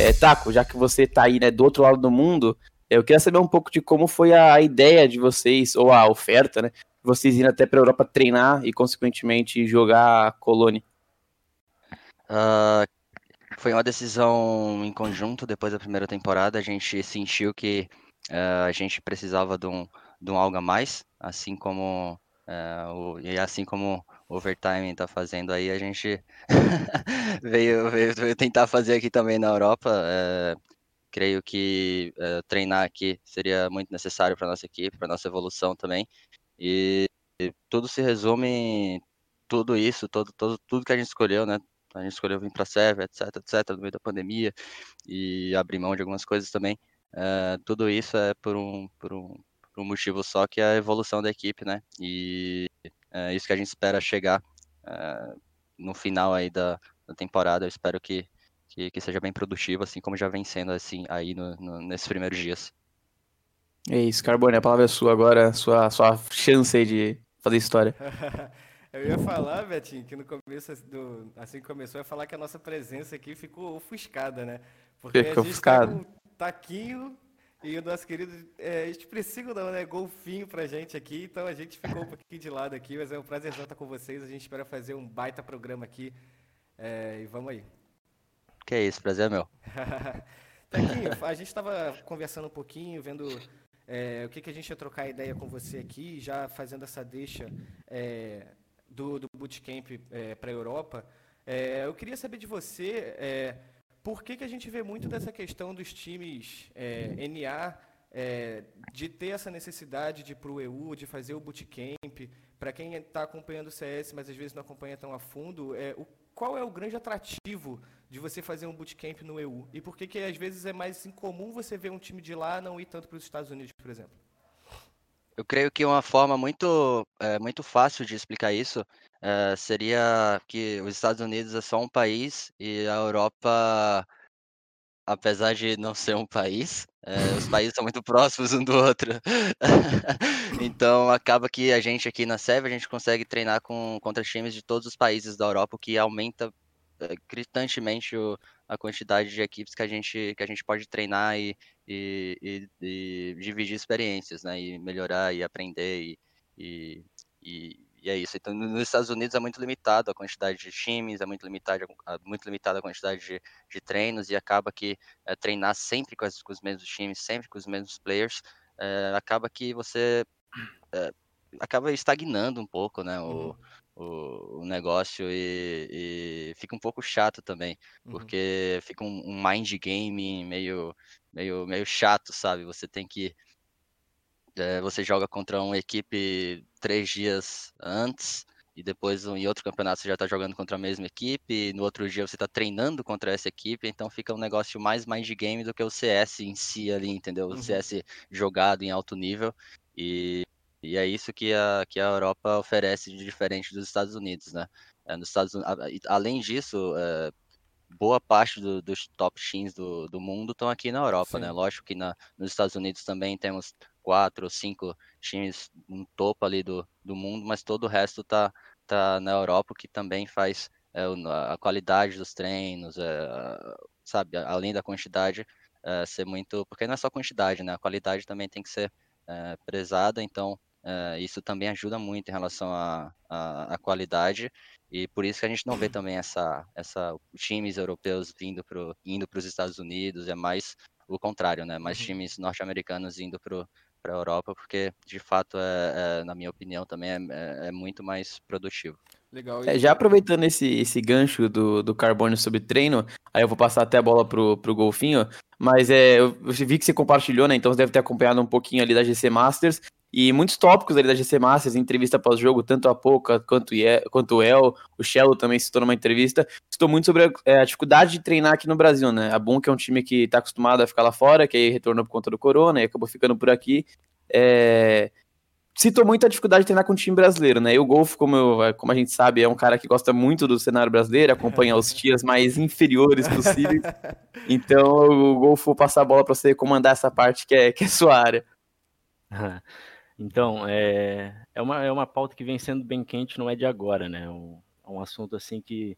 É, Taco, já que você tá aí, né, do outro lado do mundo, eu queria saber um pouco de como foi a ideia de vocês, ou a oferta, né? Vocês irem até pra Europa treinar e, consequentemente, jogar a Colônia. Uh, foi uma decisão em conjunto depois da primeira temporada. A gente sentiu que uh, a gente precisava de um, de um algo a mais, assim como uh, o, e assim como Overtime está fazendo aí, a gente veio, veio, veio, tentar fazer aqui também na Europa. Uh, creio que treinar aqui seria muito necessário para nossa equipe, para nossa evolução também. E, e tudo se resume tudo isso, todo, todo, tudo que a gente escolheu, né? A gente escolheu vir para a Sérvia, etc, etc, no meio da pandemia e abrir mão de algumas coisas também. Uh, tudo isso é por um, por, um, por um motivo só, que é a evolução da equipe, né? E é isso que a gente espera chegar uh, no final aí da, da temporada. Eu espero que, que, que, seja bem produtivo, assim como já vem sendo assim aí no, no, nesses primeiros dias. É isso, Carbone, a palavra é sua agora, sua, sua chance aí de fazer história. Eu ia falar, Betinho, que no começo, do, assim que começou, eu ia falar que a nossa presença aqui ficou ofuscada, né? Porque ficou a gente ofuscado. tá com um taquinho e o nosso querido é, expressivo não, né? Golfinho pra gente aqui, então a gente ficou um pouquinho de lado aqui, mas é um prazer estar com vocês. A gente espera fazer um baita programa aqui. É, e vamos aí. Que é isso, prazer é meu. Taquinho, a gente estava conversando um pouquinho, vendo é, o que, que a gente ia trocar ideia com você aqui, já fazendo essa deixa é, do, do bootcamp é, para a Europa. É, eu queria saber de você por que, que a gente vê muito dessa questão dos times é, NA é, de ter essa necessidade de ir para o EU, de fazer o bootcamp. Para quem está acompanhando o CS, mas às vezes não acompanha tão a fundo, é, o, qual é o grande atrativo de você fazer um bootcamp no EU? E por que, que às vezes é mais incomum você ver um time de lá não ir tanto para os Estados Unidos, por exemplo? Eu creio que uma forma muito, é, muito fácil de explicar isso é, seria que os Estados Unidos é só um país e a Europa, apesar de não ser um país, é, os países são muito próximos um do outro. então acaba que a gente aqui na SEV a gente consegue treinar com, contra times de todos os países da Europa, o que aumenta gritantemente o, a quantidade de equipes que a gente, que a gente pode treinar e, e, e, e dividir experiências, né? E melhorar e aprender e, e, e, é isso. Então, nos Estados Unidos é muito limitado a quantidade de times, é muito limitado, muito limitado a quantidade de, de treinos e acaba que é, treinar sempre com, as, com, os mesmos times, sempre com os mesmos players, é, acaba que você é, acaba estagnando um pouco, né? O, uhum o, o negócio e, e, fica um pouco chato também, uhum. porque fica um, um, mind game meio, meio, meio chato, sabe? Você tem que. É, você joga contra uma equipe três dias antes, e depois em outro campeonato você já está jogando contra a mesma equipe, no outro dia você está treinando contra essa equipe, então fica um negócio mais mind game do que o CS em si ali, entendeu? O uhum. CS jogado em alto nível. E e é isso que a, que a Europa oferece de diferente dos Estados Unidos, né? É, nos Estados, além disso, é, boa parte do, dos top teams do, do mundo estão aqui na Europa, né? Sim. né? Lógico que na, nos Estados Unidos também temos quatro ou cinco times no topo ali do, do mundo, mas todo o resto tá, tá na Europa, que também faz é, a qualidade dos treinos, é, sabe, além da quantidade, é, ser muito. Porque não é só quantidade, né? A qualidade também tem que ser é, prezada, então Uh, isso também ajuda muito em relação à qualidade e por isso que a gente não vê também essa, essa times europeus vindo pro, indo para os Estados Unidos, é mais o contrário, né? Mais uhum. times norte-americanos indo para a Europa, porque de fato, é, é, na minha opinião, também é, é, é muito mais produtivo. Legal. É, já aproveitando esse, esse gancho do, do Carbônio sobre treino, aí eu vou passar até a bola pro, pro Golfinho, mas é, eu vi que você compartilhou, né? Então você deve ter acompanhado um pouquinho ali da GC Masters. E muitos tópicos ali da GC Masters, entrevista pós-jogo, tanto a Poca quanto, quanto o El, o Shello também citou numa entrevista, citou muito sobre a, é, a, dificuldade de treinar aqui no Brasil, né? A Boom, que é um time que está acostumado a ficar lá fora, que aí retornou por conta do Corona e acabou ficando por aqui. É... Citou muito a dificuldade de treinar com o time brasileiro, né? E o Golfo, como, eu, como a gente sabe, é um cara que gosta muito do cenário brasileiro, acompanha os tias mais inferiores possíveis. Então, o Golfo, vou passar a bola para você comandar essa parte que é, que é sua área. Então, é, é, uma, é uma pauta que vem sendo bem quente, não é de agora, né? Um, é um assunto assim que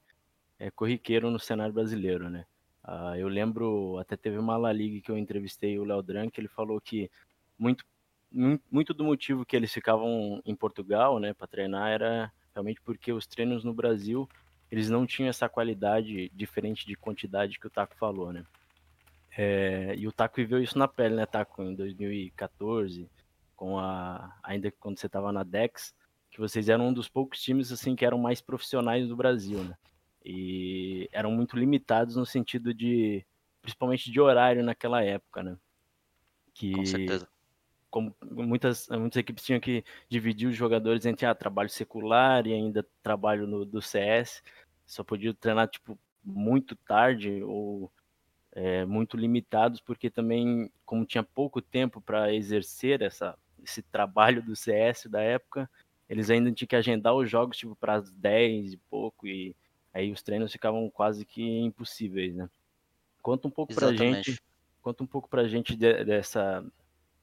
é corriqueiro no cenário brasileiro, né? Uh, eu lembro, até teve uma La Liga que eu entrevistei o Léo Dran, que ele falou que muito, muito do motivo que eles ficavam em Portugal, né, para treinar era realmente porque os treinos no Brasil, eles não tinham essa qualidade diferente de quantidade que o Taco falou, né. É, e o Taco viveu isso na pele, né, Taco, em 2014, com a ainda quando você estava na Dex, que vocês eram um dos poucos times assim que eram mais profissionais do Brasil, né? E eram muito limitados no sentido de principalmente de horário naquela época, né? Que Com certeza. Como muitas, muitas equipes tinham que dividir os jogadores entre ah, trabalho secular e ainda trabalho no, do CS. Só podia treinar tipo muito tarde ou é, muito limitados, porque também, como tinha pouco tempo para exercer essa, esse trabalho do CS da época, eles ainda tinham que agendar os jogos tipo para as 10 e pouco e aí os treinos ficavam quase que impossíveis, né? Conta um pouco para gente, conta um pouco pra gente de, dessa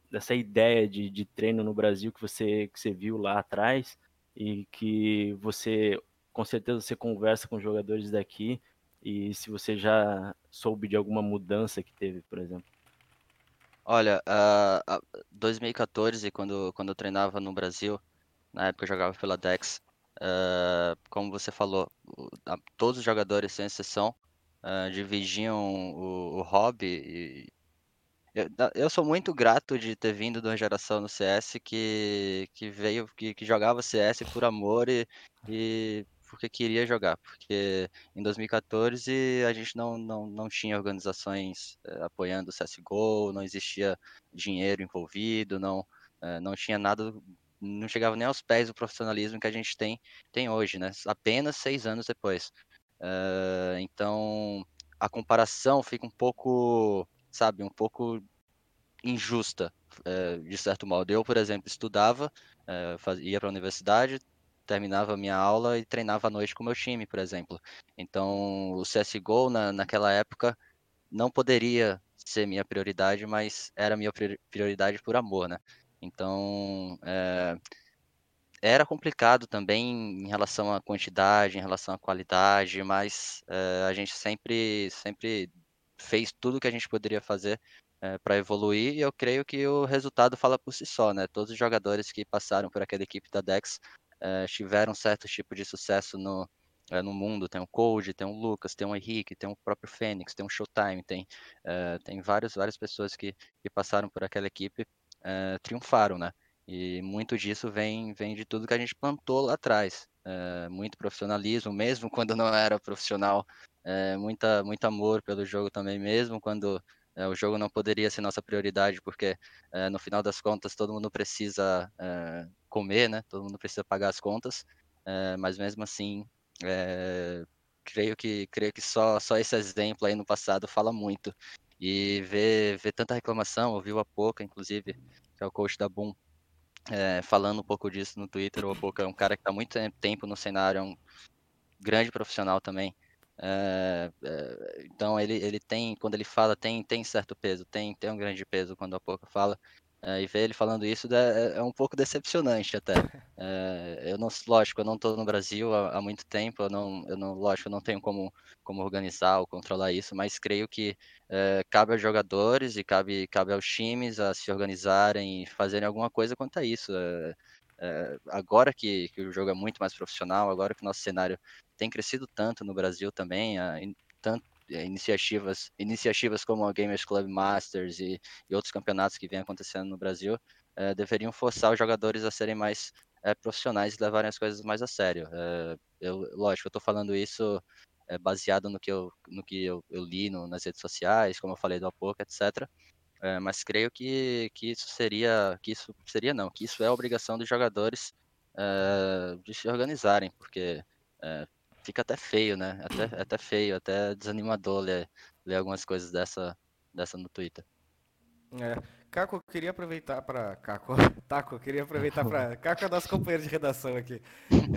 dessa ideia de, de treino no Brasil que você que você viu lá atrás e que você com certeza você conversa com jogadores daqui e se você já soube de alguma mudança que teve, por exemplo. Olha, uh, 2014, quando, quando eu treinava no Brasil, na época eu jogava pela Dex. Uh, como você falou, todos os jogadores, sem exceção, uh, dividiam o, o hobby. Eu, eu, sou muito grato de ter vindo de uma geração no CS que, que veio, que, que jogava CS por amor e, e porque queria jogar, porque em 2014 a gente não, não, não tinha organizações uh, apoiando o CSGO, não existia dinheiro envolvido, não, uh, não tinha nada não chegava nem aos pés do profissionalismo que a gente tem, tem hoje, né? Apenas seis anos depois. Uh, então, a comparação fica um pouco, sabe, um pouco injusta, de certo modo. Eu, por exemplo, estudava, ia para a universidade, terminava a minha aula e treinava à noite com o meu time, por exemplo. Então, o CSGO, na, naquela época, não poderia ser minha prioridade, mas era minha prioridade por amor, né? Então, é, era complicado também em relação à quantidade, em relação à qualidade, mas é, a gente sempre, sempre fez tudo que a gente poderia fazer é, eh, para evoluir e eu creio que o resultado fala por si só, né? Todos os jogadores que passaram por aquela equipe da Dex tiveram certo tipo de sucesso no, no mundo. Tem o Code, tem o Lucas, tem o Henrique, tem o próprio Fênix, tem o Showtime, tem, tem vários, várias pessoas que, que passaram por aquela equipe uh, triunfaram, né? E muito disso vem, vem de tudo que a gente plantou lá atrás. Uh, muito profissionalismo, mesmo quando não era profissional, uh, muita, muito amor pelo jogo também, mesmo quando o jogo não poderia ser nossa prioridade, porque no final das contas todo mundo precisa comer, né? Todo mundo precisa pagar as contas, mas mesmo assim, creio que creio que só, só esse exemplo aí no passado fala muito e ver, ver tanta reclamação, ouviu a Poca, inclusive, que é o coach da Boom, é, falando um pouco disso no Twitter. O Poca é um cara que está muito tempo no cenário, é um grande profissional também. É, é, então ele, ele tem, quando ele fala, tem, tem certo peso, tem, tem um grande peso quando a Poca fala. É, e ver ele falando isso é, é um pouco decepcionante até. Eu não, lógico, eu não estou no Brasil há, há, muito tempo, eu não, eu não, lógico, eu não tenho como, como organizar ou controlar isso, mas creio que cabe aos jogadores e cabe, cabe aos times a se organizarem e fazerem alguma coisa quanto a isso. É, agora que, que, o jogo é muito mais profissional, agora que o nosso cenário tem crescido tanto no Brasil também, a, tanto, é, iniciativas, iniciativas como a Gamers Club Masters e, e outros campeonatos que vêm acontecendo no Brasil é, deveriam forçar os jogadores a serem mais profissionais e levarem as coisas mais a sério. Eu, lógico, eu estou falando isso baseado no que eu, no que eu, eu li no, nas redes sociais, como eu falei do pouco, etc. É, mas creio que, que isso seria, que isso seria não, que isso é a obrigação dos jogadores de se organizarem, porque fica até feio, né? Até, até feio, até desanimador ler, ler algumas coisas dessa, dessa no Twitter. É. Caco, eu queria aproveitar para. Caco, Taco, eu queria aproveitar para. Caco é nosso companheiro de redação aqui.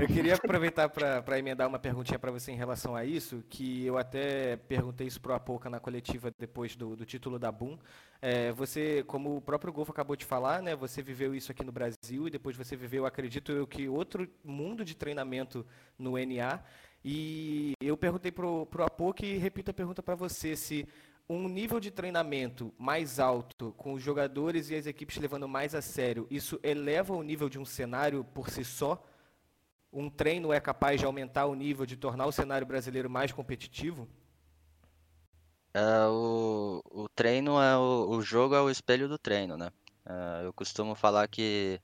Eu queria aproveitar para emendar uma perguntinha para você em relação a isso, que eu até perguntei isso para o Apoca na coletiva depois do, do título da Boom. É, você, como o próprio Golfo acabou de falar, né, você viveu isso aqui no Brasil e depois você viveu, acredito eu, que outro mundo de treinamento no NA. E eu perguntei pro, pro Apoc e repito a pergunta para você, se um nível de treinamento mais alto, com os jogadores e as equipes levando mais a sério, isso eleva o nível de um cenário por si só? Um treino é capaz de aumentar o nível, de tornar o cenário brasileiro mais competitivo? É, o, o treino é o, o jogo é o espelho do treino, né? É, eu costumo falar que,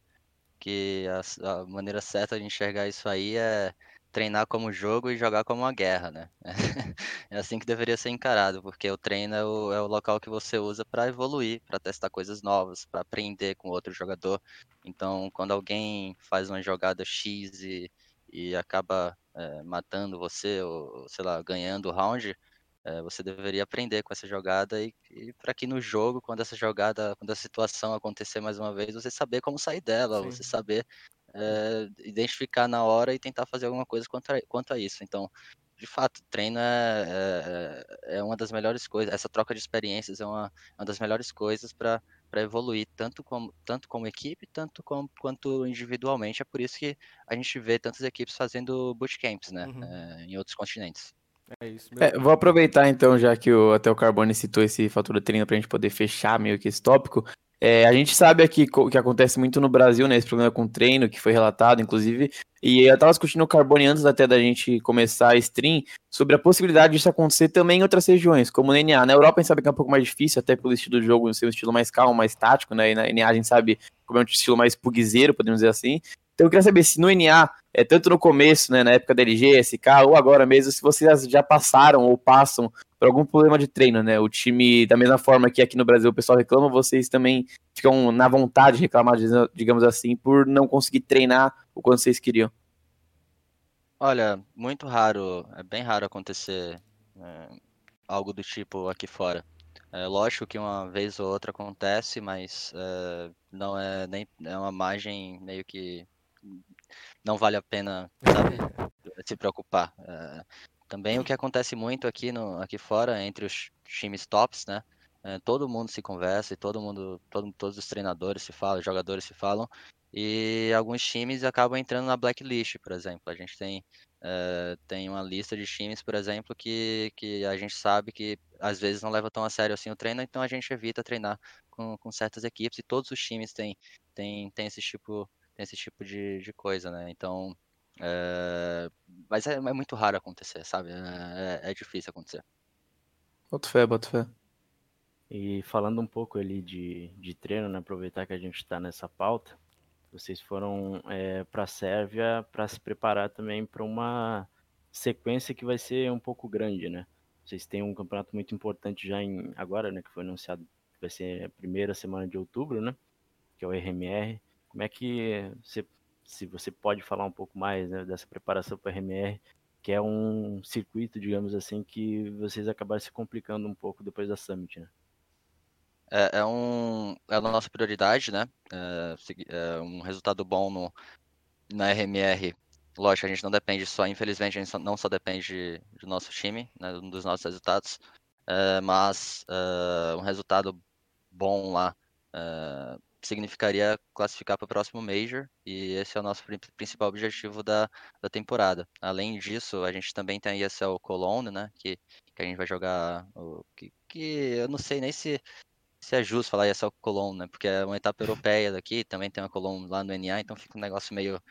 que a, a maneira certa de enxergar isso aí é treinar como jogo e jogar como uma guerra, né? É assim que deveria ser encarado, porque o treino é o, é o local que você usa para evoluir, para testar coisas novas, para aprender com outro jogador. Então, quando alguém faz uma jogada X e, e acaba é, matando você, ou sei lá, ganhando o round, é, você deveria aprender com essa jogada e, e para que no jogo, quando essa jogada, quando a situação acontecer mais uma vez, você saber como sair dela, Sim. você saber é, identificar na hora e tentar fazer alguma coisa quanto a, quanto a isso. Então, de fato, treino é, é, é, uma das melhores coisas, essa troca de experiências é uma, uma das melhores coisas para evoluir, tanto como, tanto como equipe, tanto como, quanto individualmente. É por isso que a gente vê tantas equipes fazendo bootcamps, né, uhum. é, em outros continentes. É isso é, vou aproveitar então, já que o, até o Carbone citou esse fator de treino para a gente poder fechar meio que esse tópico. É, a gente sabe aqui o que acontece muito no Brasil, né? Esse problema com treino, que foi relatado, inclusive. E eu estava discutindo o Carbone antes até da gente começar a stream, sobre a possibilidade disso acontecer também em outras regiões, como no NA. Na Europa a gente sabe que é um pouco mais difícil, até pelo estilo do jogo ser um estilo mais calmo, mais tático, né? E na NA a gente sabe como é um estilo mais pugzeiro, podemos dizer assim. Então eu queria saber se no NA, é, tanto no começo, né, na época da LG, SK, ou agora mesmo, se vocês já passaram ou passam por algum problema de treino, né? O time, da mesma forma que aqui no Brasil o pessoal reclama, vocês também ficam na vontade de reclamar, digamos assim, por não conseguir treinar o quanto vocês queriam. Olha, muito raro, é bem raro acontecer é, algo do tipo aqui fora. É lógico que uma vez ou outra acontece, mas é, não é nem é uma margem meio que não vale a pena sabe, se preocupar. É, também o que acontece muito aqui, no, aqui fora, entre os times tops, né? É, todo mundo se conversa e todo mundo, todo, todos os treinadores se falam, jogadores se falam, e alguns times acabam entrando na blacklist, por exemplo. A gente tem, é, tem uma lista de times, por exemplo, que, que a gente sabe que às vezes não leva tão a sério assim o treino, então a gente evita treinar com, com certas equipes, e todos os times têm, têm, têm esse tipo tem esse tipo de, de coisa, né? Então, é... mas é, é, muito raro acontecer, sabe? É, é, é difícil acontecer. Boto fé, boto fé. E falando um pouco ali de, de treino, né? Aproveitar que a gente está nessa pauta, vocês foram é, para a Sérvia para se preparar também para uma sequência que vai ser um pouco grande, né? Vocês têm um campeonato muito importante já em agora, né? Que foi anunciado que vai ser a primeira semana de outubro, né? Que é o RMR. Como é que você, se você pode falar um pouco mais né, dessa preparação para RMR, que é um circuito, digamos assim, que vocês acabaram se complicando um pouco depois da Summit, né? É, é, um, é a nossa prioridade, né? É, é um resultado bom no, na RMR. Lógico, a gente não depende só, infelizmente, a gente não só depende do nosso time, né, dos nossos resultados, é, mas é, um resultado bom lá é, significaria classificar para o próximo Major, e esse é o nosso principal objetivo da, da temporada. Além disso, a gente também tem a ESL Cologne, né, que, que a gente vai jogar, o, que, que eu não sei nem se, se é justo falar ESL Cologne, né, porque é uma etapa europeia daqui, também tem uma Cologne lá no NA, então fica um negócio meio...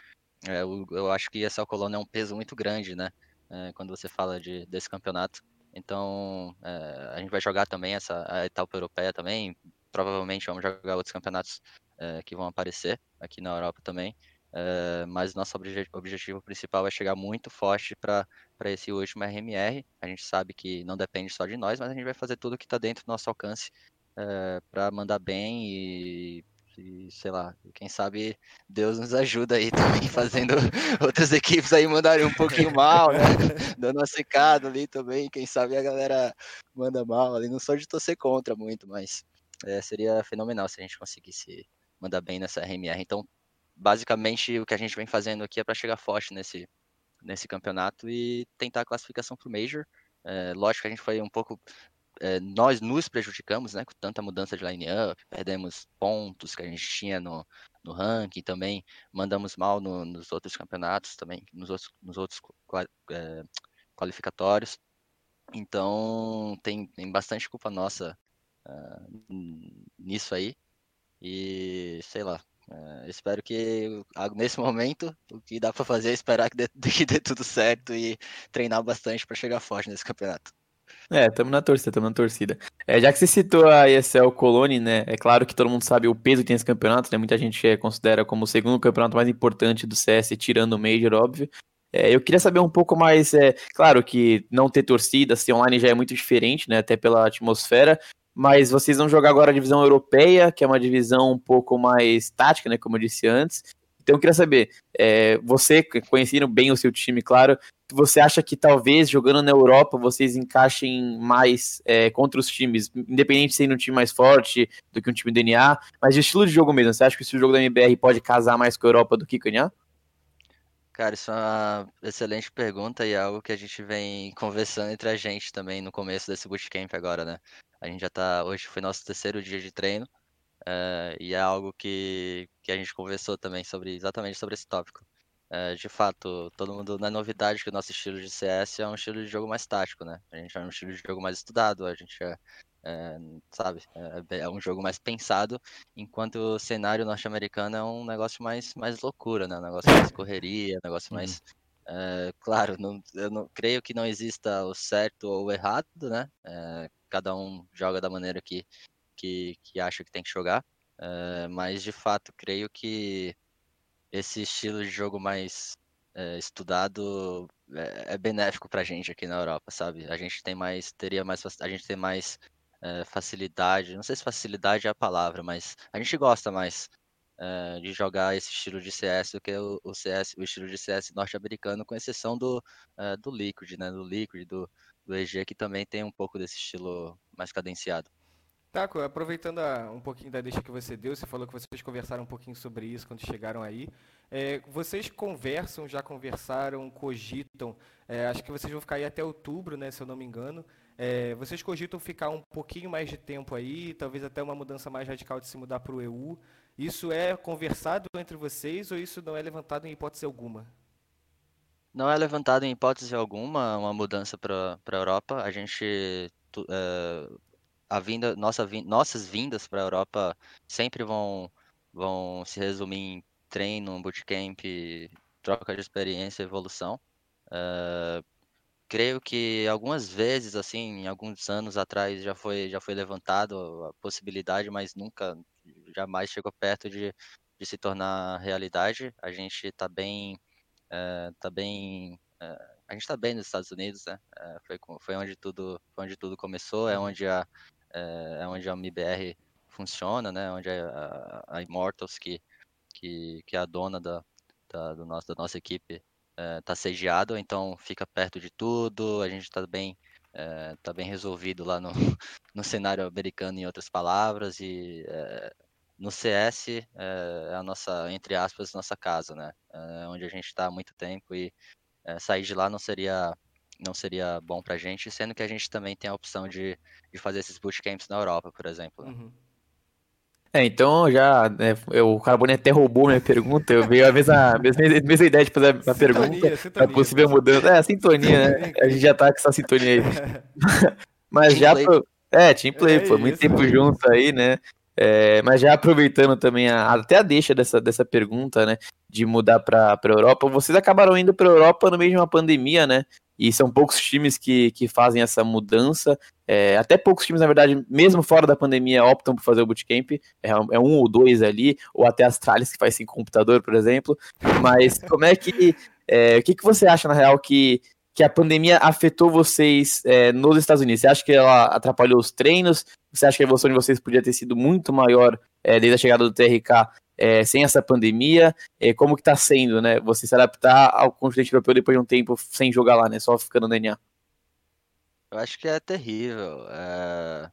É, eu, eu, acho que ESL Cologne é um peso muito grande, né, é, quando você fala de, desse campeonato. Então, é, a gente vai jogar também essa etapa europeia também, provavelmente vamos jogar outros campeonatos é, que vão aparecer aqui na Europa também. É, mas nosso obje objetivo principal é chegar muito forte para esse último RMR. A gente sabe que não depende só de nós, mas a gente vai fazer tudo que está dentro do nosso alcance é, para mandar bem e, e, sei lá, quem sabe Deus nos ajuda aí também, fazendo outras equipes aí mandarem um pouquinho mal, né? Dando uma secada ali também. Quem sabe a galera manda mal ali. Não sou de torcer contra muito, mas é, seria fenomenal se a gente conseguisse mandar bem nessa RMR. Então, basicamente, o que a gente vem fazendo aqui é para chegar forte nesse, nesse campeonato e tentar a classificação para o Major. É, lógico que a gente foi um pouco é, nós nos prejudicamos, né, com tanta mudança de line-up, perdemos pontos que a gente tinha no, no ranking, também mandamos mal no, nos outros campeonatos, também nos outros, nos outros é, qualificatórios. Então, tem, tem bastante culpa nossa uh, nisso aí. E, sei lá, uh, espero que nesse momento o que dá para fazer é esperar que dê, que dê tudo certo e treinar bastante para chegar forte nesse campeonato. É, estamos na torcida, estamos na torcida. É, já que você citou a ESL Colônia, né? É claro que todo mundo sabe o peso que tem esse campeonato, né? Muita gente considera como o segundo campeonato mais importante do CS, tirando o Major, óbvio. É, eu queria saber um pouco mais, é, claro que não ter torcida, ser online já é muito diferente, né? Até pela atmosfera. Mas vocês vão jogar agora a divisão europeia, que é uma divisão um pouco mais tática, né? Como eu disse antes. Então eu queria saber, é, você conhecendo bem o seu time, claro, você acha que talvez jogando na Europa vocês encaixem mais é, contra os times, independente de ser um time mais forte do que um time do NA, mas de estilo de jogo mesmo, você acha que o jogo da MBR pode casar mais com a Europa do que com o NA? Cara, isso é uma excelente pergunta e é algo que a gente vem conversando entre a gente também no começo desse bootcamp agora, né? A gente já tá, hoje foi nosso terceiro dia de treino, uh, e é algo que, que a gente conversou também sobre, exatamente sobre esse tópico. Uh, de fato, todo mundo, não é novidade que o nosso estilo de CS é um estilo de jogo mais tático, né? A gente é um estilo de jogo mais estudado, a gente é, é sabe, é, é, um jogo mais pensado, enquanto o cenário norte-americano é um negócio mais, mais loucura, né? Um negócio mais correria, um negócio mais... Uhum. É, claro, não, eu não creio que não exista o certo ou o errado, né? É, cada um joga da maneira que, que, que acha que tem que jogar. Mas de fato, creio que esse estilo de jogo mais uh, estudado é, é benéfico para a gente aqui na Europa, sabe? A gente tem mais, teria mais, a gente tem mais uh, facilidade. Não sei se facilidade é a palavra, mas a gente gosta mais de jogar esse estilo de CS do que o, o CS, o estilo de CS norte-americano, com exceção do, do Liquid, né? Do Liquid, do, do EG, que também tem um pouco desse estilo mais cadenciado. Taco, aproveitando a, um pouquinho da deixa que você deu, você falou que vocês conversaram um pouquinho sobre isso quando chegaram aí. É, vocês conversam, já conversaram, cogitam, é, acho que vocês vão ficar aí até outubro, né, se eu não me engano. É, vocês cogitam ficar um pouquinho mais de tempo aí, talvez até uma mudança mais radical de se mudar para o EU. Isso é conversado entre vocês ou isso não é levantado em hipótese alguma? Não é levantado em hipótese alguma uma mudança para a Europa. A gente é, a vinda, nossa, nossas vindas para a Europa sempre vão, vão se resumir em treino, bootcamp, troca de experiência, evolução. Uh, creio que algumas vezes, assim, alguns anos atrás já foi, já foi levantado a possibilidade, mas nunca, jamais chegou perto de, de se tornar realidade. A gente está bem, uh, tá bem uh, a gente está bem nos Estados Unidos, né? foi, foi onde tudo, foi onde tudo começou, é uhum. onde a, é, é onde a MBR funciona, né? Onde a, a Immortals, que, que, que é a dona da, da, do nosso, da nossa equipe, está é, sediado, então fica perto de tudo, a gente está bem, é, tá bem resolvido lá no, no cenário americano, em outras palavras, e é, no CS é, é, a nossa, entre aspas, nossa casa, né? É onde a gente está há muito tempo e é, sair de lá não seria não seria bom pra gente, sendo que a gente também tem a opção de, de fazer esses bootcamps na Europa, por exemplo. Né? Uhum. É, então já é, o Carbone até roubou minha pergunta, eu veio a mesma, mesma, mesma ideia de fazer a sintonia, pergunta, sintonia, a possível mudança. É, a sintonia, né? A gente já tá com essa sintonia aí. Mas team já. Pro... É, Team Play, é pô, muito tempo junto aí, né? É, mas já aproveitando também a, até a deixa dessa, dessa pergunta, né, de mudar para a Europa, vocês acabaram indo para a Europa no meio de uma pandemia, né? E são poucos times que, que fazem essa mudança. É, até poucos times, na verdade, mesmo fora da pandemia, optam por fazer o bootcamp. É, é um ou dois ali, ou até as tralhas que faz sem computador, por exemplo. Mas como é que. É, o que, que você acha, na real, que, que a pandemia afetou vocês é, nos Estados Unidos? Você acha que ela atrapalhou os treinos? Você acha que a evolução de vocês podia ter sido muito maior é, desde a chegada do TRK é, sem essa pandemia, é, como que tá sendo, né? Você se adaptar ao continente europeu depois de um tempo sem jogar lá, né? Só ficando no DNA. Eu acho que é terrível. É,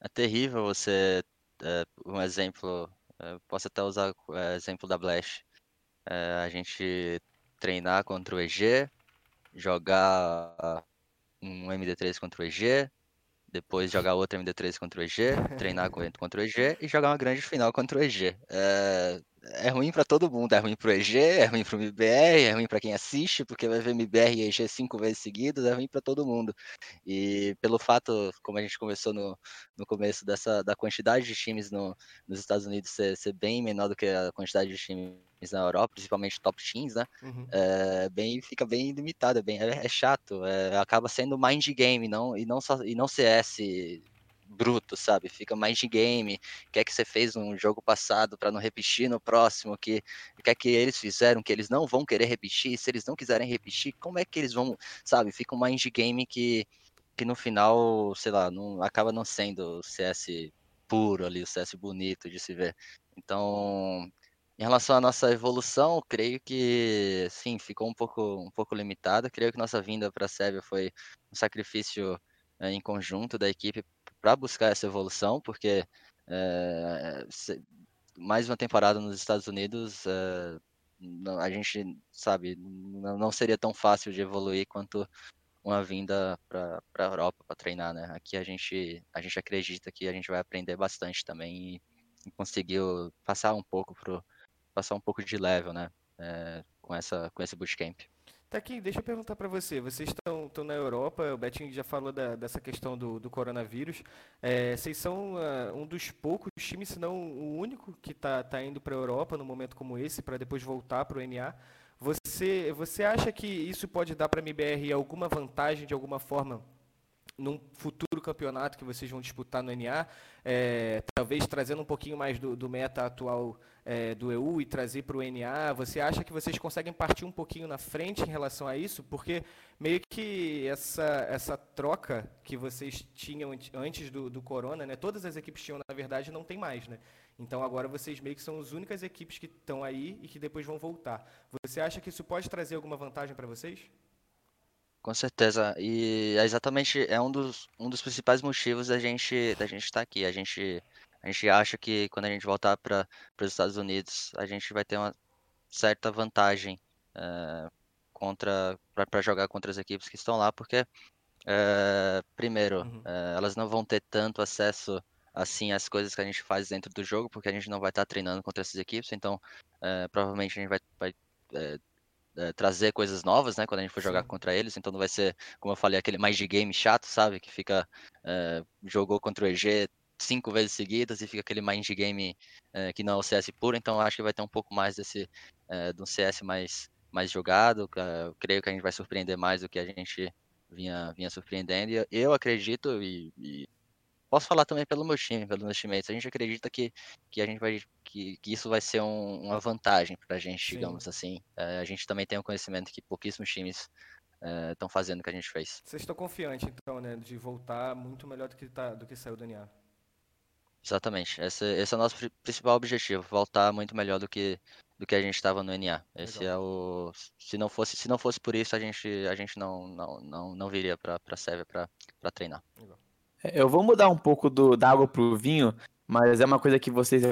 é terrível você. É, um exemplo. É, posso até usar o é, exemplo da Blast. A gente treinar contra o EG, jogar um MD3 contra o EG, depois jogar outra MD3 contra o EG, treinar contra o EG e jogar uma grande final contra o EG. É, é ruim para todo mundo, é ruim pro EG, é ruim pro MBR, é ruim para quem assiste, porque vai ver MBR e EG cinco vezes seguidas, é ruim para todo mundo. E pelo fato, como a gente conversou no, no começo dessa da quantidade de times no, nos Estados Unidos ser, ser bem menor do que a quantidade de times na Europa, principalmente top teams, né? Uhum. É, bem, fica bem limitado, é, bem, é, é chato, é, acaba sendo mind game, não, e não só e não CS bruto, sabe? Fica mais de game. O que é que você fez no jogo passado para não repetir no próximo? Que o que é que eles fizeram que eles não vão querer repetir? Se eles não quiserem repetir, como é que eles vão, sabe? Fica um mind game que que no final, sei lá, não acaba não sendo o CS puro ali, o CS bonito de se ver. Então, em relação à nossa evolução, creio que sim, ficou um pouco um pouco limitada. Creio que nossa vinda para a Sérvia foi um sacrifício é, em conjunto da equipe para buscar essa evolução, porque é, se, mais uma temporada nos Estados Unidos, é, não, a gente sabe, não, não, seria tão fácil de evoluir quanto uma vinda para a Europa para treinar, né? Aqui a gente, a gente acredita que a gente vai aprender bastante também e, e conseguiu passar um pouco pro, passar um pouco de level, né? É, com essa com esse bootcamp. Aqui, deixa eu perguntar para você. Vocês estão, estão na Europa, o Betinho já falou da, dessa questão do, do coronavírus. É, vocês são uh, um dos poucos times, se não o único, que está tá indo para a Europa num momento como esse, para depois voltar para o NA. Você, você acha que isso pode dar para a MBR alguma vantagem, de alguma forma, num futuro campeonato que vocês vão disputar no NA, é, talvez trazendo um pouquinho mais do, do meta atual é, do EU e trazer para o NA, você acha que vocês conseguem partir um pouquinho na frente em relação a isso? Porque meio que essa, essa troca que vocês tinham antes do, do Corona, né, todas as equipes tinham, na verdade, não tem mais, né? Então agora vocês meio que são as únicas equipes que estão aí e que depois vão voltar. Você acha que isso pode trazer alguma vantagem para vocês? Com certeza. E é exatamente é um dos, um dos principais motivos da gente da gente estar tá aqui. A gente a gente acha que quando a gente voltar para os Estados Unidos, a gente vai ter uma certa vantagem uh, contra para jogar contra as equipes que estão lá, porque uh, primeiro uhum. uh, elas não vão ter tanto acesso assim às coisas que a gente faz dentro do jogo, porque a gente não vai estar tá treinando contra essas equipes. Então provavelmente a gente vai, vai é, trazer coisas novas, né? Quando a gente for jogar Sim. contra eles, então não vai ser, como eu falei, aquele mais de game chato, sabe? Que fica é, jogou contra o EG cinco vezes seguidas e fica aquele mind game é, que não é o CS puro. Então acho que vai ter um pouco mais desse de um CS mais mais jogado. Eu creio que a gente vai surpreender mais do que a gente vinha vinha surpreendendo. E eu acredito e, e posso falar também pelo meu time, pelos meus teammates. A gente acredita que, que a gente vai que, que isso vai ser um, uma vantagem para a gente, Sim. digamos assim. É, a gente também tem o um conhecimento que pouquíssimos times estão é, fazendo o que a gente fez. Vocês estão confiantes, então, né, de voltar muito melhor do que, tá, do que saiu do NA? Exatamente. Esse, esse é o nosso principal objetivo, voltar muito melhor do que do que a gente estava no NA. Esse Legal. é o se não fosse se não fosse por isso a gente a gente não não não, não viria para para Sérvia para treinar. Legal. É, eu vou mudar um pouco do, da água pro vinho, mas é uma coisa que vocês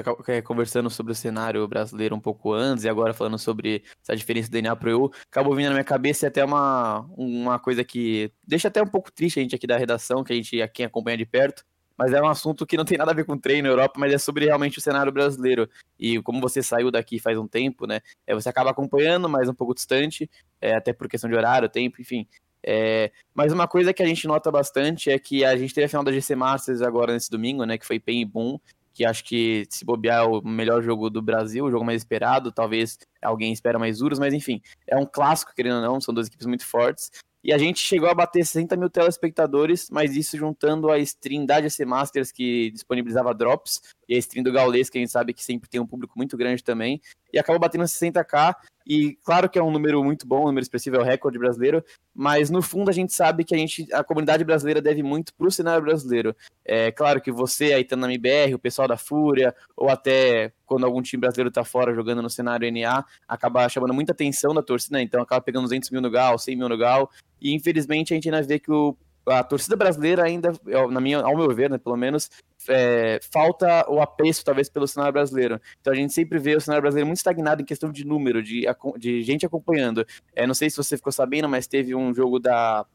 conversando sobre o cenário brasileiro um pouco antes e agora falando sobre essa diferença do DNA pro EU, acabou vindo na minha cabeça e até uma, uma coisa que deixa até um pouco triste a gente aqui da redação, que a gente, quem acompanha de perto, mas é um assunto que não tem nada a ver com treino na Europa, mas é sobre realmente o cenário brasileiro. E como você saiu daqui faz um tempo, né? É, você acaba acompanhando, mas um pouco distante, é, até por questão de horário, tempo, enfim. É, mas uma coisa que a gente nota bastante é que a gente teve a final da GC Masters agora nesse domingo, né? Que foi Pen e Boom, que acho que se bobear é o melhor jogo do Brasil, o jogo mais esperado, talvez alguém espera mais duros, mas enfim, é um clássico, querendo ou não, são duas equipes muito fortes. E a gente chegou a bater 60 mil telespectadores, mas isso juntando a stream da GC Masters, que disponibilizava drops, e a stream do Gaules, que a gente sabe que sempre tem um público muito grande também, e acabou batendo 60k, e claro que é um número muito bom, um número expressivo, é o recorde brasileiro, mas no fundo a gente sabe que a gente, a comunidade brasileira deve muito pro cenário brasileiro. É claro que você aí tá na MBR, o pessoal da Fúria, ou até quando algum time brasileiro tá fora jogando no cenário NA, acaba chamando muita atenção da torcida, né? então acaba pegando 200 mil no Gal, 100 mil no Gal, e infelizmente a gente ainda vê que o a torcida brasileira ainda, na minha, ao meu ver, né, pelo menos, é, falta o apreço, talvez, pelo cenário brasileiro. Então a gente sempre vê o cenário brasileiro muito estagnado em questão de número, de, de gente acompanhando. É, não sei se você ficou sabendo, mas teve um jogo da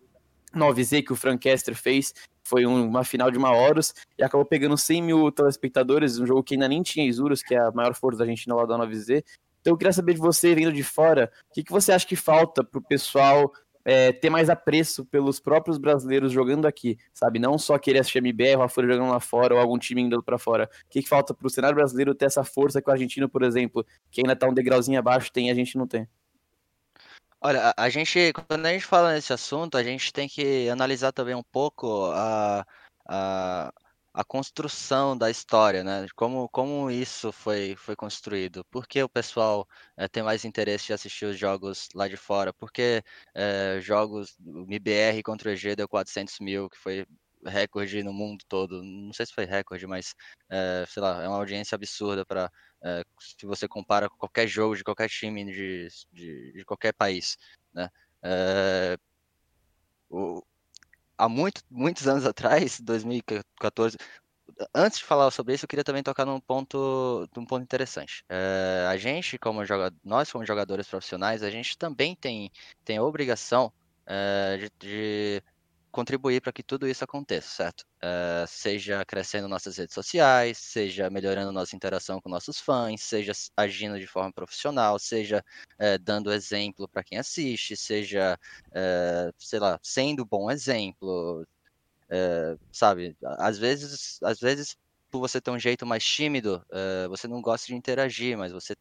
9Z que o Frank Kester fez, foi uma final de uma Horus e acabou pegando 100 mil telespectadores, um jogo que ainda nem tinha Isurus, que é a maior força da Argentina lá da 9Z. Então eu queria saber de você, vindo de fora, o que, que você acha que falta pro pessoal é, ter mais apreço pelos próprios brasileiros jogando aqui, sabe? Não só querer assistir MBR, o Afora jogando lá fora ou algum time indo para fora. O que, que falta pro cenário brasileiro ter essa força que o argentino, por exemplo, que ainda tá um degrauzinho abaixo, tem e a gente não tem? Olha, a, a gente, quando a gente fala nesse assunto, a gente tem que analisar também um pouco a, a, a construção da história, né? Como, como isso foi, foi construído. Por que o pessoal é, tem mais interesse de assistir os jogos lá de fora? Porque é, jogos, MBR contra o EG deu 400 mil, que foi recorde no mundo todo. Não sei se foi recorde, mas é, sei lá, é uma audiência absurda para se você compara com qualquer jogo de qualquer time de, de, de qualquer país, né? O, há muito, muitos anos atrás, 2014, antes de falar sobre isso, eu queria também tocar num ponto, num ponto interessante. É, a gente, como nós como jogadores profissionais, a gente também tem, tem a obrigação é, de, de contribuir para que tudo isso aconteça, certo? Uh, seja crescendo nossas redes sociais, seja melhorando nossa interação com nossos fãs, seja agindo de forma profissional, seja uh, dando exemplo para quem assiste, seja, uh, sei lá, sendo bom exemplo, sabe? Às vezes, às vezes, por você ter um jeito mais tímido, você não gosta de interagir, mas você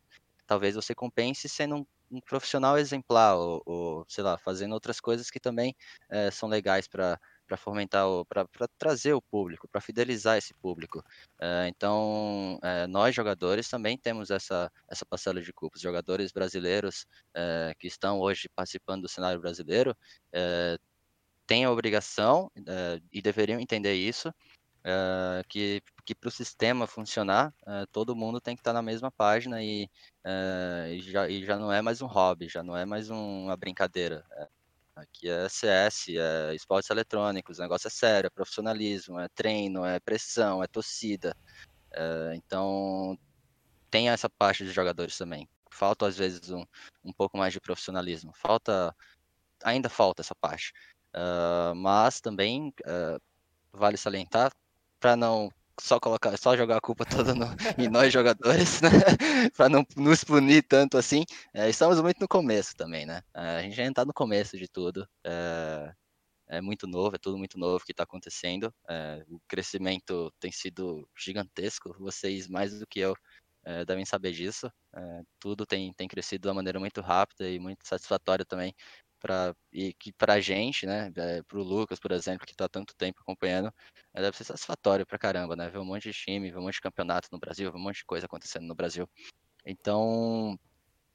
talvez você compense sendo um um profissional exemplar, ou, ou, sei lá, fazendo outras coisas que também é, são legais para para fomentar, para trazer o público, para fidelizar esse público. É, então, é, nós jogadores também temos essa, essa parcela de culpa. Os jogadores brasileiros é, que estão hoje participando do cenário brasileiro têm a obrigação e deveriam entender isso que, que para o sistema funcionar, uh, todo mundo tem que estar tá na mesma página e, uh, e, já, e já não é mais um hobby, já não é mais um, uma brincadeira. Aqui é CS, é esportes eletrônicos, o negócio é sério, é profissionalismo, é treino, é pressão, é torcida. então, tem essa parte dos jogadores também. Falta, às vezes, um, um pouco mais de profissionalismo. Falta, ainda falta essa parte. Uh, mas também uh, vale salientar para não só colocar, só jogar a culpa toda no, em nós jogadores, né? para não nos punir tanto assim. É, estamos muito no começo também, né? É, a gente ainda está no começo de tudo. É, é, muito novo, é tudo muito novo que está acontecendo. É, o crescimento tem sido gigantesco. Vocês mais do que eu é, devem saber disso. É, tudo tem, tem crescido de uma maneira muito rápida e muito satisfatória também para e que para a gente, né, é, para o Lucas, por exemplo, que está tanto tempo acompanhando, é, deve ser satisfatório para caramba, né, ver um monte de time, ver um monte de campeonato no Brasil, ver um monte de coisa acontecendo no Brasil. Então,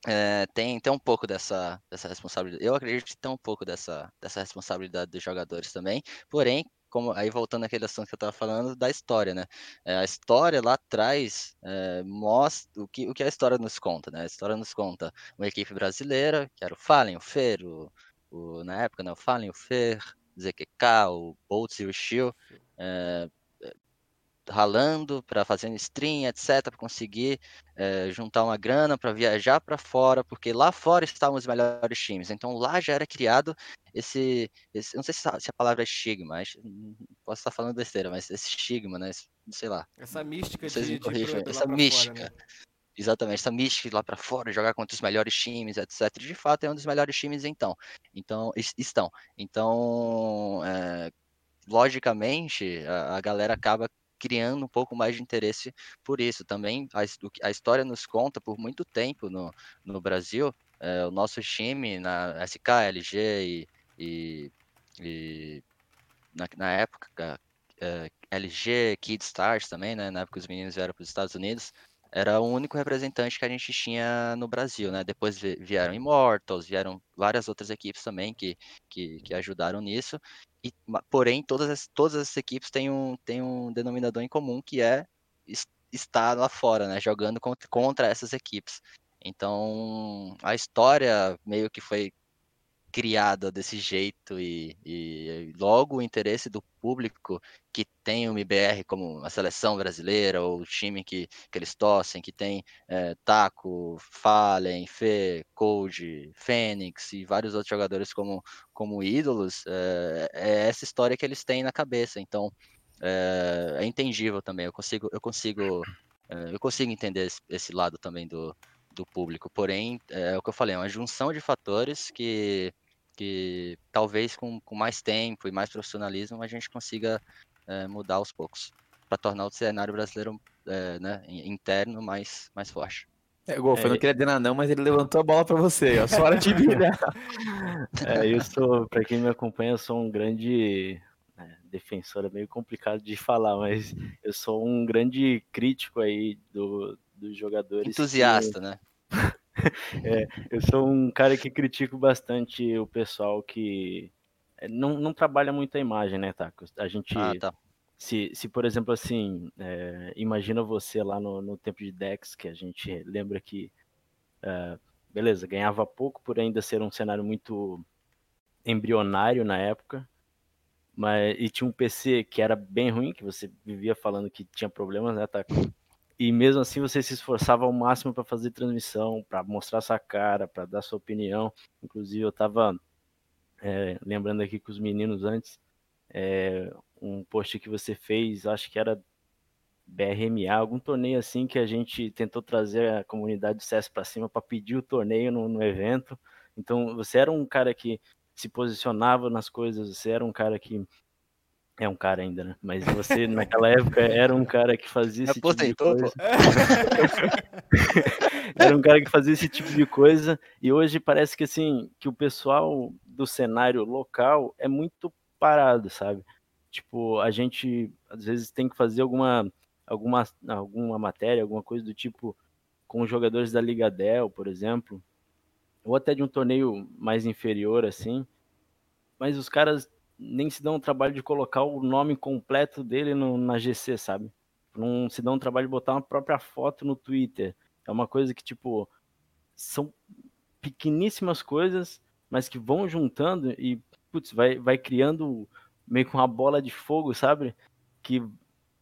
é, tem, tem um pouco dessa, dessa responsabilidade. Eu acredito que tem um pouco dessa, dessa responsabilidade dos jogadores também. Porém, como aí voltando àquele assunto que eu estava falando da história, né? É, a história lá atrás é, mostra o que, o que a história nos conta, né? A história nos conta uma equipe brasileira, que era o Fallen, o Fer, o, o, na época, né? O Fallen, o Fer, o ZQK, o Boltz e o Shield, é, ralando para fazendo stream, etc, para conseguir é, juntar uma grana para viajar para fora, porque lá fora estavam os melhores times. Então lá já era criado esse, esse não sei se a palavra é estigma, mas posso estar falando besteira, mas esse estigma, né? Sei lá. Essa mística Vocês de, me corrijam, de essa mística. Fora, né? Exatamente, essa mística de lá para fora, jogar contra os melhores times, etc. De fato, é um dos melhores times, então. Então, estão. Então, é, logicamente, a, a galera acaba criando um pouco mais de interesse por isso. Também a, a história nos conta por muito tempo no, no Brasil, é, o nosso time na SK, LG e, e, e na, na, época é, eh, LG, Kid Stars também, né, na época os meninos vieram para os Estados Unidos, era o único representante que a gente tinha no Brasil, né? Depois vieram Immortals, vieram várias outras equipes também que, que, que ajudaram nisso. E, porém, todas as, todas as equipes têm um, têm um denominador em comum que é estar lá fora, né, jogando contra, contra essas equipes. Então, a história meio que foi criada desse jeito e, e, logo o interesse do público que tem o MBR como a seleção brasileira ou o time que, que eles torcem, que tem é, Taco, Fallen, Fê, Cold, Fênix e vários outros jogadores como, como ídolos, é, é essa história que eles têm na cabeça. Então é, é entendível também. Eu consigo, eu consigo, eu consigo entender esse, esse lado também do, do público. Porém, é o que eu falei, é uma junção de fatores que que talvez com, com mais tempo e mais profissionalismo a gente consiga é, mudar aos poucos para tornar o cenário brasileiro é, né, interno mais, mais forte. É, Golfo, é, eu não queria dizer não, mas ele levantou a bola para você, a sua hora de vida. é, eu sou, para quem me acompanha, eu sou um grande né, defensor, é meio complicado de falar, mas eu sou um grande crítico aí do, dos jogadores. Entusiasta, que... né? é, eu sou um cara que critico bastante o pessoal que é, não, não trabalha muito a imagem, né, Taco? A gente. Ah, tá. Se, se, por exemplo, assim, é, imagina você lá no, no tempo de Dex, que a gente lembra que, é, beleza, ganhava pouco por ainda ser um cenário muito embrionário na época, mas e tinha um PC que era bem ruim, que você vivia falando que tinha problemas, né, Taco? E mesmo assim você se esforçava ao máximo para fazer transmissão, para mostrar sua cara, para dar sua opinião. Inclusive eu estava é, lembrando aqui com os meninos antes, é, um post que você fez, acho que era BRMA, algum torneio assim que a gente tentou trazer a comunidade do CS para cima para pedir o torneio no, no, evento. Então você era um cara que se posicionava nas coisas, você era um cara que é um cara ainda, né? Mas você, naquela época, era um cara que fazia esse tipo de coisa. era um cara que fazia esse tipo de coisa. E hoje parece que, assim, que o pessoal do cenário local é muito parado, sabe? Tipo, a gente, às vezes, tem que fazer alguma, alguma, alguma matéria, alguma coisa do tipo com os jogadores da Liga Dell, por exemplo. Ou até de um torneio mais inferior, assim. Mas os caras nem se dão o trabalho de colocar o nome completo dele no, na GC, sabe? Não se dão o trabalho de botar uma própria foto no Twitter. É uma coisa que, tipo, são pequeníssimas coisas, mas que vão juntando e, putz, vai, vai criando meio que uma bola de fogo, sabe? Que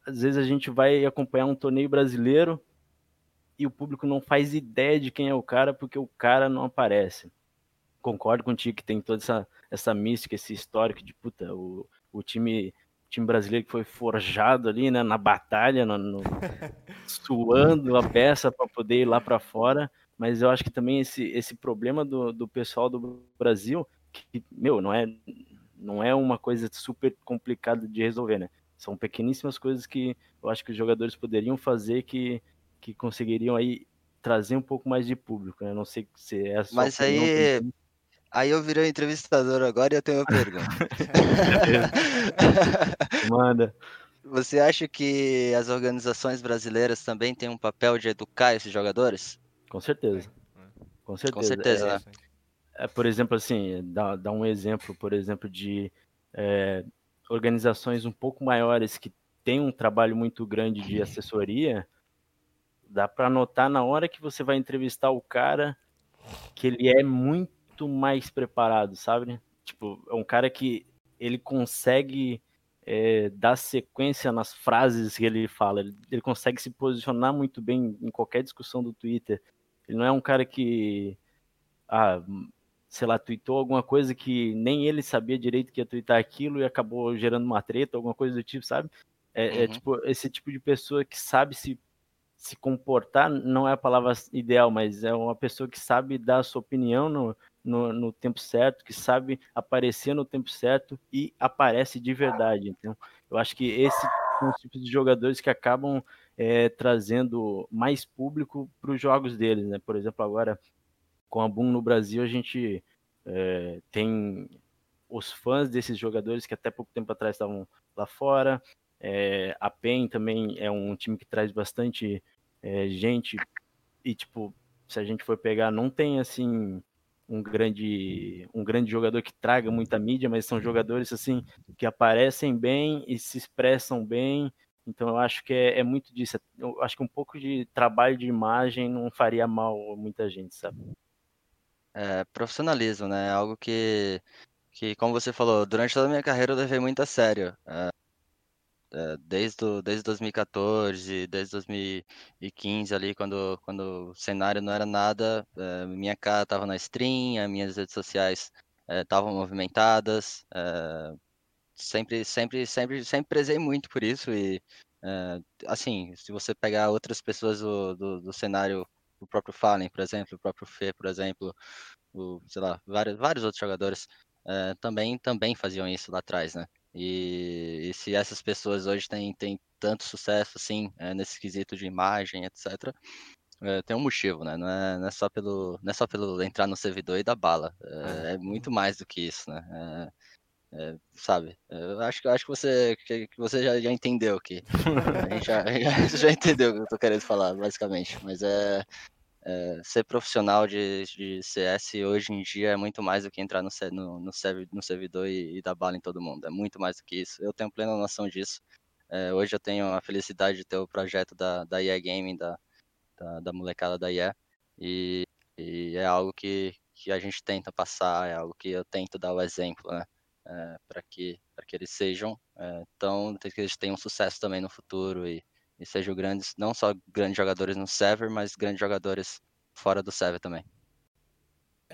às vezes a gente vai acompanhar um torneio brasileiro e o público não faz ideia de quem é o cara porque o cara não aparece concordo contigo que tem toda essa, essa mística, esse histórico de puta, o, o time time brasileiro que foi forjado ali, né, na batalha, no, no suando a peça para poder ir lá para fora. Mas eu acho que também esse, esse problema do, do pessoal do Brasil, que, meu, não é, não é uma coisa super complicada de resolver, né? São pequeníssimas coisas que eu acho que os jogadores poderiam fazer que, que conseguiriam aí trazer um pouco mais de público, né? Não sei se é Mas aí, Aí eu virei entrevistador agora e eu tenho uma pergunta. Manda. Você acha que as organizações brasileiras também têm um papel de educar esses jogadores? Com certeza. Com certeza. Com certeza, é, é, por exemplo, assim, dá, dá um exemplo, por exemplo, de é, organizações um pouco maiores que têm um trabalho muito grande de assessoria, dá para notar na hora que você vai entrevistar o cara que ele é muito muito mais preparado, sabe? Tipo, é um cara que ele consegue é, dar sequência nas frases que ele fala. Ele, ele, consegue se posicionar muito bem em qualquer discussão do Twitter. Ele não é um cara que, ah, sei lá, tweetou alguma coisa que nem ele sabia direito que ia twittar aquilo e acabou gerando uma treta, alguma coisa do tipo, sabe? É, é uhum. é tipo esse tipo de pessoa que sabe se se comportar não é a palavra ideal, mas é uma pessoa que sabe dar a sua opinião no, no, no, tempo certo, que sabe aparecer no tempo certo e aparece de verdade. Então, eu acho que esses são os tipos de jogadores que acabam é, trazendo mais público para os jogos deles. Né? Por exemplo, agora com a Boom no Brasil, a gente é, tem os fãs desses jogadores que até pouco tempo atrás estavam lá fora. É, a PEN também é um time que traz bastante é, gente e tipo se a gente for pegar não tem assim um grande um grande jogador que traga muita mídia, mas são jogadores assim que aparecem bem e se expressam bem. Então eu acho que é, é muito disso. Eu acho que um pouco de trabalho de imagem não faria mal a muita gente, sabe? é, profissionalismo, né? Algo que, que, como você falou, durante toda a minha carreira eu levei muito a sério. É, desde, desde 2014, desde 2015 ali, quando, quando o cenário não era nada, é, minha cara estava na stream, as minhas redes sociais estavam movimentadas, sempre, sempre, sempre, sempre prezei muito por isso e assim, se você pegar outras pessoas do, do, do cenário o próprio Fallen, por exemplo, o próprio Fê, por exemplo, o, sei lá, vários, vários outros jogadores também, também faziam isso lá atrás, né? E, e, se essas pessoas hoje têm, têm tanto sucesso, assim, é, nesse quesito de imagem, etc., é, tem um motivo, né? Não é, não é, só pelo, não é só pelo entrar no servidor e dar bala. É, é muito mais do que isso, né? É, sabe? Eu acho, acho que você, que, que você já, já entendeu que a gente já, já, já, entendeu o que eu tô querendo falar, basicamente. Mas é, é, ser profissional de, de CS hoje em dia é muito mais do que entrar no, no, no, no servidor e, e, dar bala em todo mundo. É muito mais do que isso. Eu tenho plena noção disso. É, hoje eu tenho a felicidade de ter o projeto da, da EA Gaming, da, da, da molecada da EA, e, e é algo que, que a gente tenta passar, é algo que eu tento dar o exemplo, né? É, para que, que eles sejam é, tão, que eles tenham sucesso também no futuro e, e sejam grandes, não só grandes jogadores no server, mas grandes jogadores fora do server também.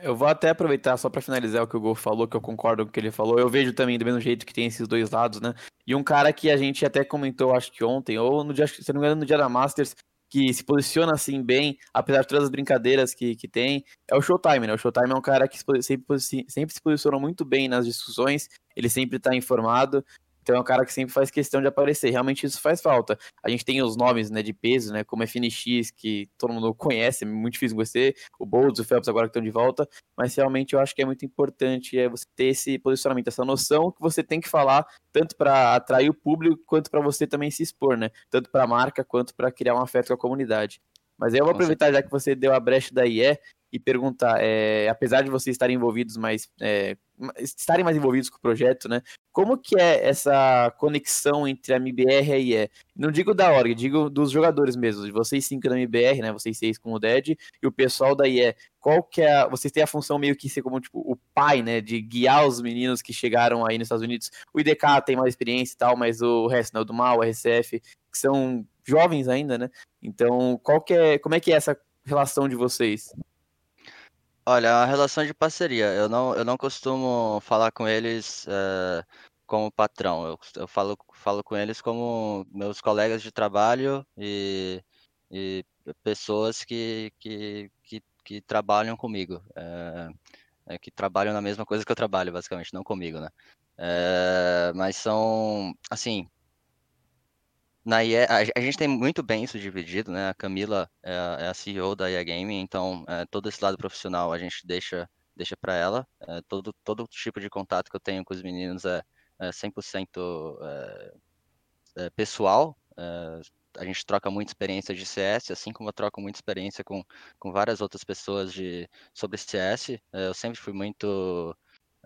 Eu vou até aproveitar só para finalizar o que o Gol falou, que eu concordo com o que ele falou. Eu vejo também do mesmo jeito que tem esses dois lados, né? E um cara que a gente até comentou, acho que ontem, ou no dia, se não me engano, no dia da Masters, que se posiciona assim bem, apesar de todas as brincadeiras que, que tem, é o Showtime, né? O Showtime é um cara que sempre, sempre se posicionou muito bem nas discussões, ele sempre tá informado, então é um cara que sempre faz questão de aparecer. Realmente isso faz falta. A gente tem os nomes né, de peso, né? Como FNX, que todo mundo conhece, é muito difícil conhecer. O Bolds, o Phelps agora que estão de volta. Mas realmente eu acho que é muito importante é você ter esse posicionamento, essa noção que você tem que falar, tanto para atrair o público, quanto para você também se expor, né? Tanto para a marca quanto para criar um afeto com a comunidade. Mas aí eu vou aproveitar, já que você deu a brecha da IE, e perguntar, é, apesar de vocês estarem envolvidos mais, é, estarem mais envolvidos com o projeto, né? Como que é essa conexão entre a MBR e a IE? Não digo da org, digo dos jogadores mesmo, de vocês cinco da MBR, né? Vocês seis com o Dead e o pessoal da IE. Qual que é, a, vocês têm a função meio que ser como tipo o pai, né? De guiar os meninos que chegaram aí nos Estados Unidos. O IDK tem mais experiência e tal, mas o resto, né? O do Mal, o RCF, que são jovens ainda, né? Então, qual que é, como é que é essa relação de vocês? Olha, a relação de parceria. Eu não, eu não costumo falar com eles é, como patrão. Eu, eu falo, falo com eles como meus colegas de trabalho e, e pessoas que, que, que, que trabalham comigo. É, é, que trabalham na mesma coisa que eu trabalho, basicamente, não comigo, né? É, mas são, assim, na IE, a, gente tem muito bem isso dividido, né? A Camila é, é a CEO da IE Gaming, então é, todo esse lado profissional a gente deixa, deixa para ela. É, todo, todo tipo de contato que eu tenho com os meninos é, é 100% é, é, pessoal. É, a gente troca muita experiência de CS, assim como eu troco muita experiência com, com várias outras pessoas de, sobre CS. eu sempre fui muito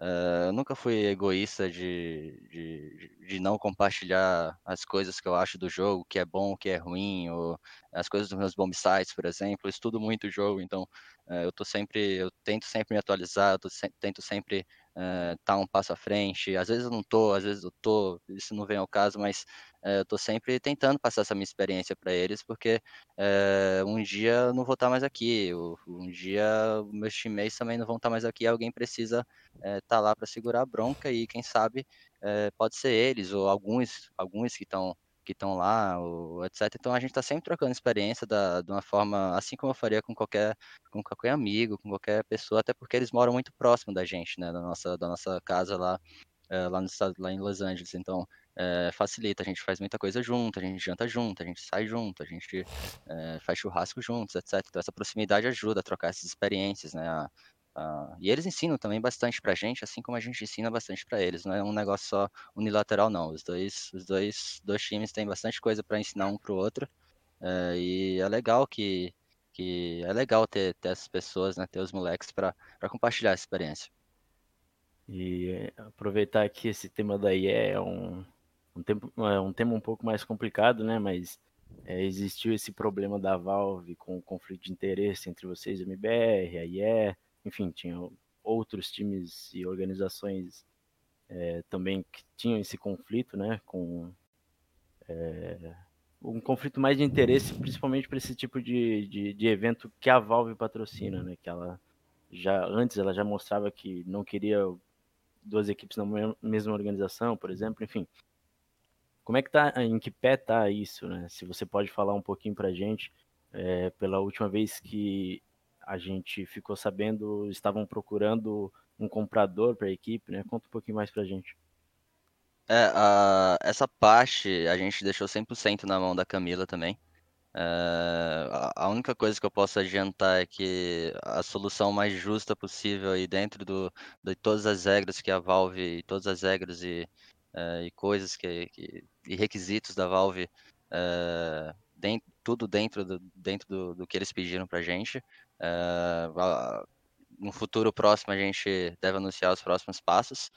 Uh, eu nunca fui egoísta de, de, de, não compartilhar as coisas que eu acho do jogo, que é bom, que é ruim, ou as coisas dos meus bomb sites, por exemplo. Eu estudo muito o jogo, então uh, eu tô sempre, eu tento sempre me atualizar, eu se, tento sempre uh, tá um passo à frente. Às vezes eu não tô, às vezes eu tô, isso não vem ao caso, mas eu estou sempre tentando passar essa minha experiência para eles, porque é, um dia eu não vou estar mais aqui, um dia meus teammates também não vão estar mais aqui, alguém precisa estar é, tá lá para segurar a bronca e quem sabe é, pode ser eles ou alguns, alguns que estão que estão lá, ou etc. Então a gente está sempre trocando experiência da, de uma forma, assim como eu faria com qualquer, com qualquer amigo, com qualquer pessoa, até porque eles moram muito próximo da gente, né, da nossa, da nossa casa lá, lá, no, lá em Los Angeles. Então é, facilita. A gente faz muita coisa junto, a gente janta junto, a gente sai junto, a gente é, faz churrasco juntos, etc. Então essa proximidade ajuda a trocar essas experiências, né? A, a... E eles ensinam também bastante pra gente, assim como a gente ensina bastante para eles. Não é um negócio só unilateral, não. Os dois, os dois, dois times têm bastante coisa para ensinar um pro outro. É, e é legal que, que é legal ter, ter essas pessoas, né? Ter os moleques para compartilhar essa experiência. E aproveitar que esse tema daí é um, um, tempo, é um tema um pouco mais complicado, né? Mas é, existiu esse problema da Valve com o conflito de interesse entre vocês a MBR, a IE, enfim, tinha outros times e organizações é, também que tinham esse conflito, né, com é, um conflito mais de interesse, principalmente para esse tipo de, de, de, evento que a Valve patrocina, né, que ela já antes ela já mostrava que não queria duas equipes na mesma organização, por exemplo, enfim. Como é que tá, em que pé tá isso, né? Se você pode falar um pouquinho para a gente, é, pela última vez que a gente ficou sabendo, estavam procurando um comprador para a equipe, né? Conta um pouquinho mais para a gente. É, a, essa parte a gente deixou 100% na mão da Camila também. É, a única coisa que eu posso adiantar é que a solução mais justa possível aí dentro do, de todas as regras que a Valve, todas as regras e, é, e coisas que, que, e requisitos da Valve, é, dentro, tudo dentro, do, dentro do, do que eles pediram pra gente. É, no futuro próximo a gente deve anunciar os próximos passos,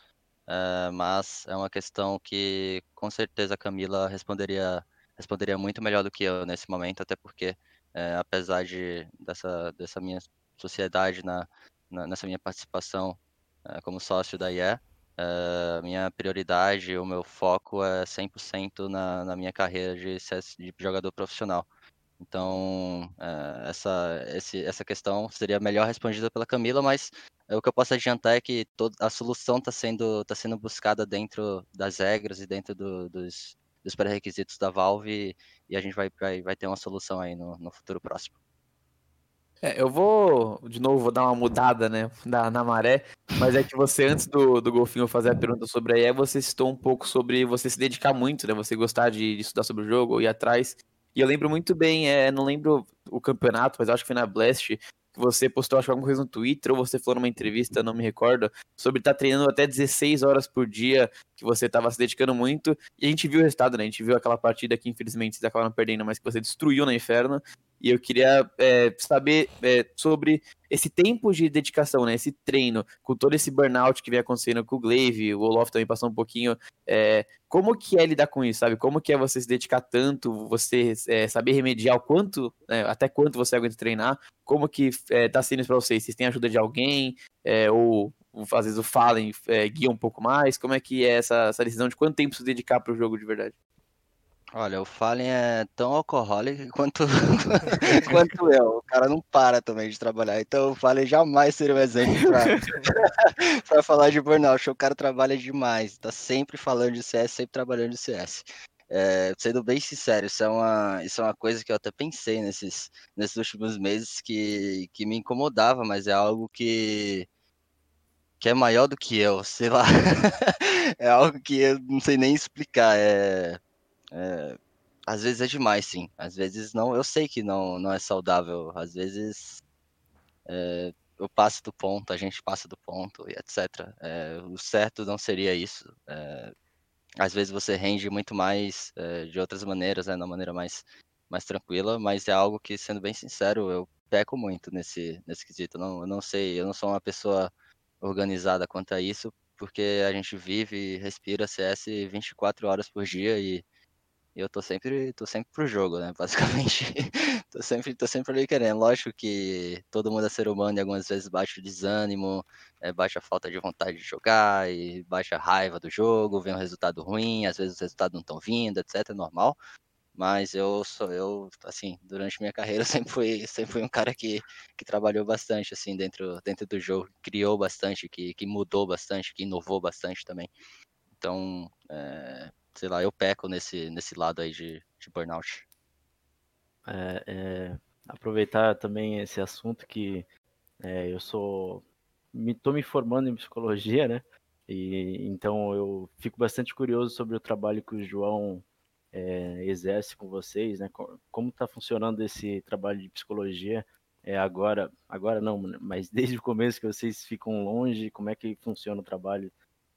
é, mas é uma questão que com certeza a Camila responderia responderia muito melhor do que eu nesse momento, até porque, é, apesar de, dessa, dessa minha sociedade, na, na nessa minha participação é, como sócio da IE, é, minha prioridade, o meu foco é 100% na, na minha carreira de, de jogador profissional. Então, essa, esse, essa questão seria melhor respondida pela Camila, mas o que eu posso adiantar é que toda, a solução está sendo, tá sendo buscada dentro das regras e dentro do, dos, dos pré-requisitos da Valve e a gente vai, vai, vai ter uma solução aí no, no futuro próximo. É, eu vou, de novo, vou dar uma mudada, né, na, na maré, mas é que você, antes do, do Golfinho fazer a pergunta sobre a EA, você citou um pouco sobre você se dedicar muito, né, você gostar de, de estudar sobre o jogo, ir atrás, e eu lembro muito bem, é, não lembro o campeonato, mas acho que foi na Blast, que você postou, acho alguma coisa no Twitter, ou você falou numa entrevista, não me recordo, sobre estar tá treinando até 16 horas por dia, que você estava se dedicando muito, e a gente viu o resultado, né? A gente viu aquela partida que infelizmente vocês acabaram perdendo, mas que você destruiu na Inferno, e eu queria é, saber é, sobre esse tempo de dedicação, né? Esse treino, com todo esse burnout que vem acontecendo com o Glaive, o Olof também passou um pouquinho. É, como que é lidar com isso, sabe? Como que é você se dedicar tanto, você é, saber remediar o quanto, né, até quanto você aguenta treinar? Como que é, tá sendo isso pra vocês? Vocês têm ajuda de alguém? É, ou às vezes o Fallen guia um pouco mais? Como é que é essa, essa decisão de quanto tempo se dedicar pro jogo de verdade? Olha, o Fallen é tão alcoólico quanto, quanto eu. O cara não para também de trabalhar. Então o Fallen jamais seria um exemplo para falar de burnout. O cara trabalha demais, tá sempre falando de CS, sempre trabalhando de CS. É, sendo bem sincero, isso é, uma, isso é uma coisa que eu até pensei nesses, nesses últimos meses que, que me incomodava, mas é algo que, que é maior do que eu, sei lá. é algo que eu não sei nem explicar. É é, às vezes é demais, sim. Às vezes não. Eu sei que não, não é saudável. Às vezes é, eu passo do ponto, a gente passa do ponto e etc. É, o certo não seria isso. É, às vezes você rende muito mais é, de outras maneiras, né, na maneira mais, mais tranquila, mas é algo que, sendo bem sincero, eu peco muito nesse, nesse quesito. Não, eu não sei, eu não sou uma pessoa organizada quanto a isso, porque a gente vive e respira CS 24 horas por dia e e eu tô sempre, tô sempre pro jogo, né? Basicamente, tô sempre, tô sempre ali querendo. Lógico que todo mundo é ser humano e algumas vezes bate o desânimo, é, bate a falta de vontade de jogar e baixa a raiva do jogo, vem um resultado ruim, às vezes os resultados não estão vindo, etc, é normal. Mas eu sou eu, assim, durante minha carreira sempre fui, sempre fui um cara que, que trabalhou bastante assim dentro, dentro do jogo, criou bastante, que, que mudou bastante, que inovou bastante também. Então, é, sei lá, eu peco nesse, nesse lado aí de, de burnout. É, é, aproveitar também esse assunto que é, eu sou me me formando em psicologia, né? E então eu fico bastante curioso sobre o trabalho que o João é, exerce com vocês, né? Como está funcionando esse trabalho de psicologia é, agora, agora não, mas desde o começo que vocês ficam longe, como é que funciona o trabalho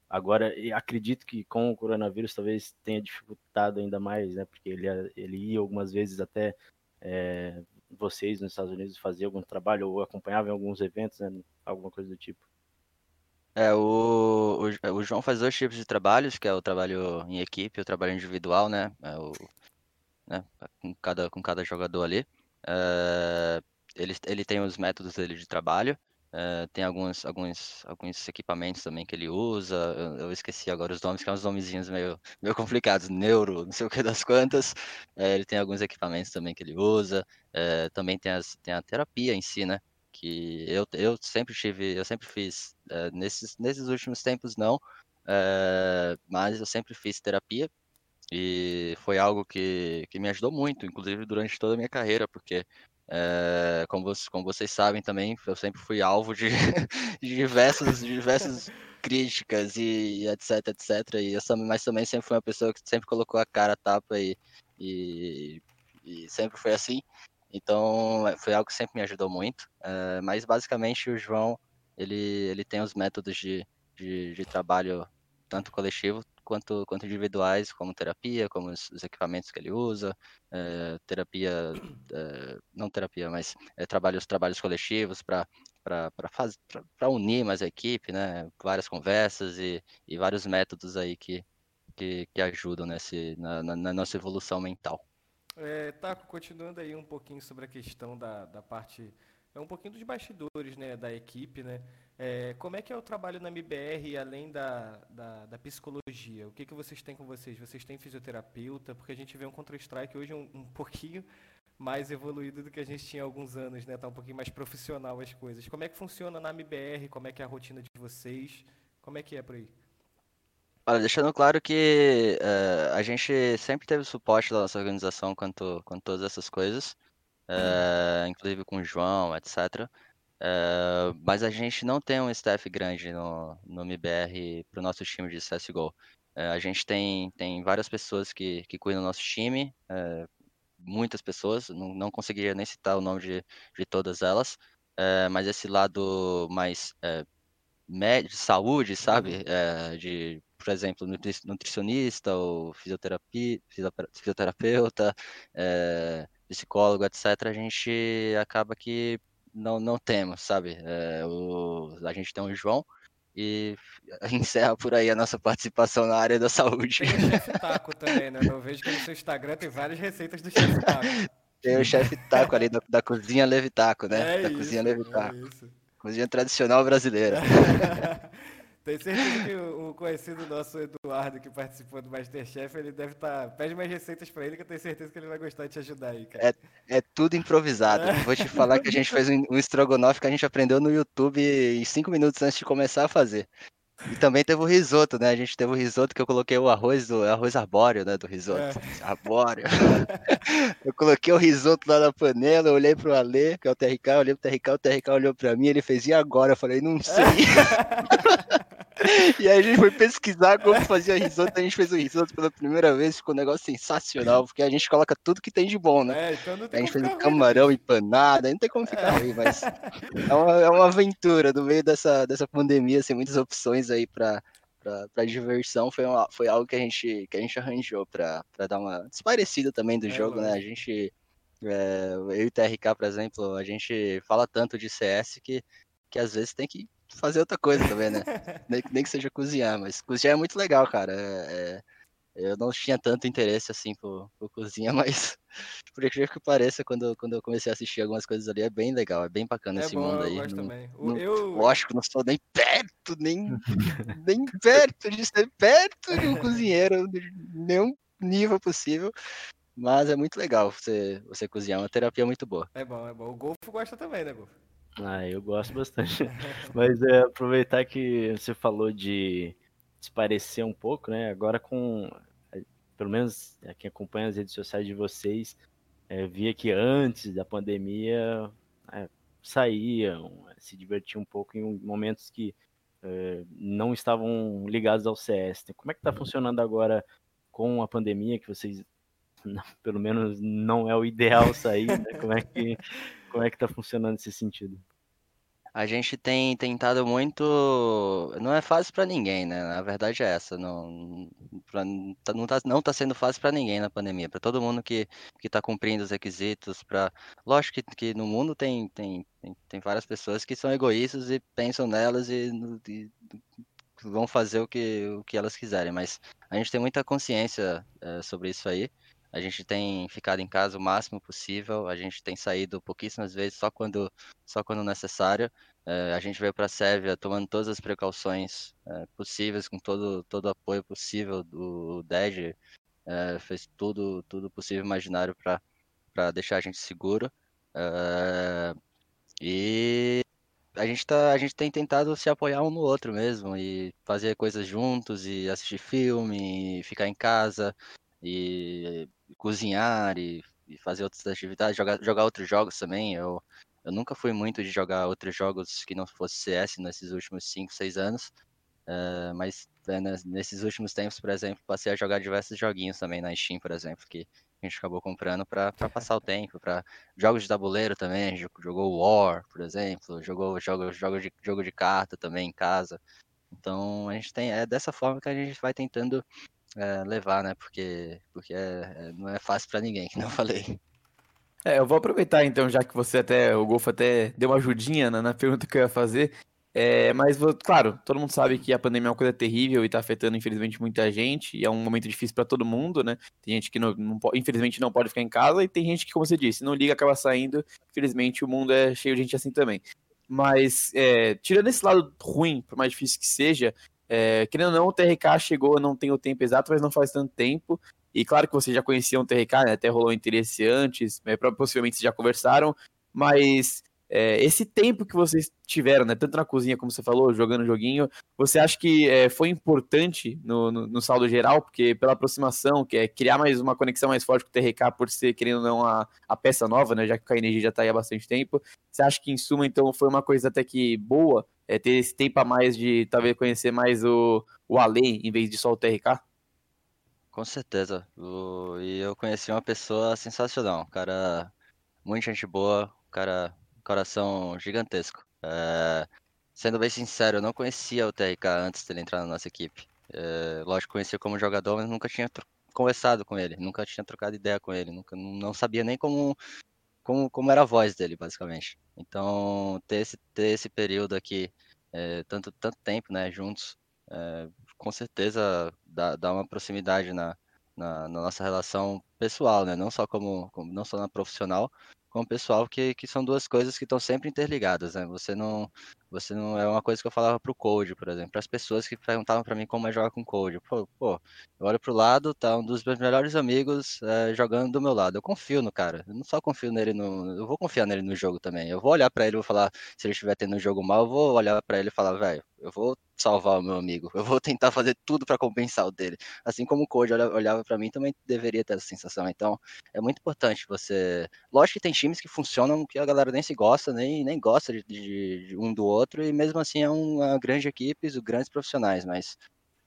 Agora, acredito que com o coronavírus talvez tenha dificultado ainda mais, né? Porque ele, ele ia algumas vezes até é, vocês nos Estados Unidos fazer algum trabalho ou acompanhava em alguns eventos, né? Alguma coisa do tipo. É, o, o, o, João faz dois tipos de trabalhos, que é o trabalho em equipe e o trabalho individual, né? É o, né? Com, cada, com cada jogador ali. É, ele, ele tem os métodos dele de trabalho. Uh, tem alguns, alguns, alguns equipamentos também que ele usa. Eu, eu, esqueci agora os nomes, que são uns nomezinhos meio, meio complicados. Neuro, não sei o que das quantas. Uh, ele tem alguns equipamentos também que ele usa. Uh, também tem, as, tem a terapia em si, né? Que eu, eu sempre tive, eu sempre fiz. nesses, nesses últimos tempos não, mas eu sempre fiz terapia. E foi algo que, que me ajudou muito, inclusive durante toda a minha carreira, porque é, como, vocês, como, vocês sabem também, eu sempre fui alvo de, de diversas, críticas e etc, etc. E eu, mas também sempre fui uma pessoa que sempre colocou a cara a tapa e, e, e sempre foi assim. Então foi algo que sempre me ajudou muito. É, mas basicamente o João ele, ele tem os métodos de, de, de trabalho tanto coletivo quanto, quanto individuais, como terapia, como os, os equipamentos que ele usa, é, terapia, é, não terapia, mas é, trabalhos, trabalhos coletivos para para unir mais a equipe, né? Várias conversas e, e vários métodos aí que, que, que ajudam nesse, na, na, na nossa evolução mental. É, Taco, continuando aí um pouquinho sobre a questão da, da parte, é um pouquinho dos bastidores, né, da equipe, né? É, como é que é o trabalho na MBR, além da, da, da, psicologia? O que, que vocês têm com vocês? Vocês têm fisioterapeuta? Porque a gente vê um Counter-Strike hoje um, um pouquinho mais evoluído do que a gente tinha há alguns anos, né? Tá um pouquinho mais profissional as coisas. Como é que funciona na MBR? Como é que é a rotina de vocês? Como é que é por aí? Olha, deixando claro que uh, a gente sempre teve suporte da nossa organização quanto, quanto todas essas coisas, uh, inclusive com o João, etc. Uh, mas a gente não tem um staff grande no, no MBR para o nosso time de CSGO. Uh, eh, a gente tem, tem várias pessoas que, que cuidam do nosso time, muitas pessoas, não, não conseguiria nem citar o nome de, de todas elas, mas esse lado mais de saúde, sabe? Uhum. de, por exemplo, nutricionista ou fisioterapia, fisioterapeuta, psicólogo, etc., a gente acaba que não, não temos, sabe? É, o, a gente tem o João e encerra por aí a nossa participação na área da saúde. Tem o chefe Taco também, né? Eu vejo que no seu Instagram tem várias receitas do chefe Taco. Tem o chefe Taco ali da, da cozinha Levitaco, né? É da isso, cozinha Levitaco. É cozinha tradicional brasileira. Tenho certeza que o, conhecido nosso Eduardo, que participou do Masterchef, ele deve estar. Tá... Pede mais receitas para ele, que eu tenho certeza que ele vai gostar de te ajudar aí, cara. É, é tudo improvisado. É. Vou te falar que a gente fez um, um estrogonofe que a gente aprendeu no YouTube em cinco minutos antes de começar a fazer. E também teve o risoto, né? A gente teve o risoto que eu coloquei o arroz do arroz arbóreo, né? Do risoto. É. Arbóreo. eu coloquei o risoto lá na panela, eu olhei pro Alê, que é o TRK, eu olhei pro TRK, o TRK olhou pra mim, ele fez, e agora? Eu falei, não sei. e aí a gente foi pesquisar como fazia risoto, a gente fez o risoto pela primeira vez, ficou um negócio sensacional, porque a gente coloca tudo que tem de bom, né? É, então a gente fez um camarão empanado, não tem como ficar é. ruim, mas é uma, é uma aventura no meio dessa, dessa pandemia, assim, muitas opções aí para para diversão foi, uma, foi algo que a gente, que a gente arranjou para dar uma desparecida também do é, jogo, né? A gente, é, eu e o TRK, por exemplo, a gente fala tanto de CS que, que às vezes tem que fazer outra coisa também, né? nem, nem, que seja cozinhar, mas cozinhar é muito legal, cara. É, é, eu não tinha tanto interesse assim por, por cozinha, mas por incrível que pareça, quando, quando eu comecei a assistir algumas coisas ali, é bem legal, é bem bacana é esse bom, mundo aí. Eu não, não, eu... Lógico, não estou nem perto, nem, nem perto de ser perto de um cozinheiro, de nenhum nível possível. Mas é muito legal você, você cozinhar, é uma terapia muito boa. É bom, é bom. O Golfo gosta também, né, Golfo? Ah, eu gosto bastante. Mas é, aproveitar que você falou de se parecer um pouco, né? Agora com, pelo menos é, quem acompanha as redes sociais de vocês, é, via que antes da pandemia é, saíam, se divertiam um pouco em momentos que é, não estavam ligados ao CS. Como é que está uhum. funcionando agora com a pandemia, que vocês, não, pelo menos, não é o ideal sair, né? Como é que como é que tá funcionando nesse sentido? A gente tem tentado muito. Não é fácil para ninguém, né? A verdade é essa. Não, pra, tá, não, tá, não tá sendo fácil para ninguém na pandemia. Para todo mundo que, que tá cumprindo os requisitos. Pra... Lógico que, que no mundo tem, tem, tem, tem várias pessoas que são egoístas e pensam nelas e, e vão fazer o que, o que elas quiserem. Mas a gente tem muita consciência é, sobre isso aí. A gente tem ficado em casa o máximo possível, a gente tem saído pouquíssimas vezes, só quando, só quando necessário. É, a gente veio para a Sérvia tomando todas as precauções é, possíveis, com todo, todo o apoio possível do DED, é, fez tudo, tudo possível imaginário para deixar a gente seguro. E a gente, tá, a gente tem tentado se apoiar um no outro mesmo, e fazer coisas juntos, e assistir filme, e ficar em casa, e cozinhar, e, e fazer outras atividades, jogar, jogar outros jogos também. Eu, eu nunca fui muito de jogar outros jogos que não fosse CS nesses últimos 5, 6 anos. Uh, mas é, nesses últimos tempos, por exemplo, passei a jogar diversos joguinhos também na Steam, por exemplo, que a gente acabou comprando para passar o tempo, para jogos de tabuleiro também, a gente jogou War, por exemplo, jogou jogo, jogo, de, jogo de carta também em casa. Então a gente tem é dessa forma que a gente vai tentando é, levar, né? Porque porque é, é, não é fácil para ninguém, que não falei. É, eu vou aproveitar então, já que você até, o Golfo até deu uma ajudinha na, na pergunta que eu ia fazer. É, mas, claro, todo mundo sabe que a pandemia é uma coisa terrível e tá afetando, infelizmente, muita gente. E é um momento difícil para todo mundo, né? Tem gente que, não, não, infelizmente, não pode ficar em casa e tem gente que, como você disse, não liga, acaba saindo. Infelizmente, o mundo é cheio de gente assim também. Mas, é, tirando esse lado ruim, por mais difícil que seja, é, querendo ou não, o TRK chegou, não tem o tempo exato, mas não faz tanto tempo. E claro que vocês já conheciam o TRK, né? Até rolou interesse antes, é, possivelmente vocês já conversaram, mas é, esse tempo que vocês tiveram, né, tanto na cozinha como você falou, jogando joguinho, você acha que é, foi importante no, no, no, saldo geral? Porque pela aproximação, que é criar mais uma conexão mais forte com o TRK, por ser, querendo ou não, a, a peça nova, né, já que o KNG já está aí há bastante tempo, você acha que em suma, então, foi uma coisa até que boa, é, ter esse tempo a mais de talvez conhecer mais o, o Ale em vez de só o TRK? Com certeza. O... E eu conheci uma pessoa sensacional. Um cara, muito gente boa, um cara, coração gigantesco. É... Sendo bem sincero, eu não conhecia o TRK antes de ele entrar na nossa equipe. É... Lógico, conhecia como jogador, mas nunca tinha conversado com ele, nunca tinha trocado ideia com ele, nunca não sabia nem como, como, como era a voz dele, basicamente. Então, ter esse, ter esse período aqui, é, tanto, tanto tempo, né, juntos, é, com certeza dá, dá uma proximidade na, na, na, nossa relação pessoal, né? Não só como, como, não só na profissional, como pessoal, que, que são duas coisas que estão sempre interligadas, né? Você não, você não é uma coisa que eu falava pro Code, por exemplo, para as pessoas que perguntavam para mim como é jogar com Code. Pô, pô, eu olho pro lado, tá um dos meus melhores amigos é, jogando do meu lado. Eu confio no cara. Eu não só confio nele no, eu vou confiar nele no jogo também. Eu vou olhar para ele vou falar, se ele estiver tendo um jogo mal, eu vou olhar para ele e falar, velho, eu vou salvar o meu amigo. Eu vou tentar fazer tudo para compensar o dele. Assim como o Code olhava para mim, também deveria ter essa sensação. Então, é muito importante você. Lógico que tem times que funcionam que a galera nem se gosta, nem, nem gosta de, de, de um do outro, e mesmo assim é uma grande equipe, grandes profissionais, mas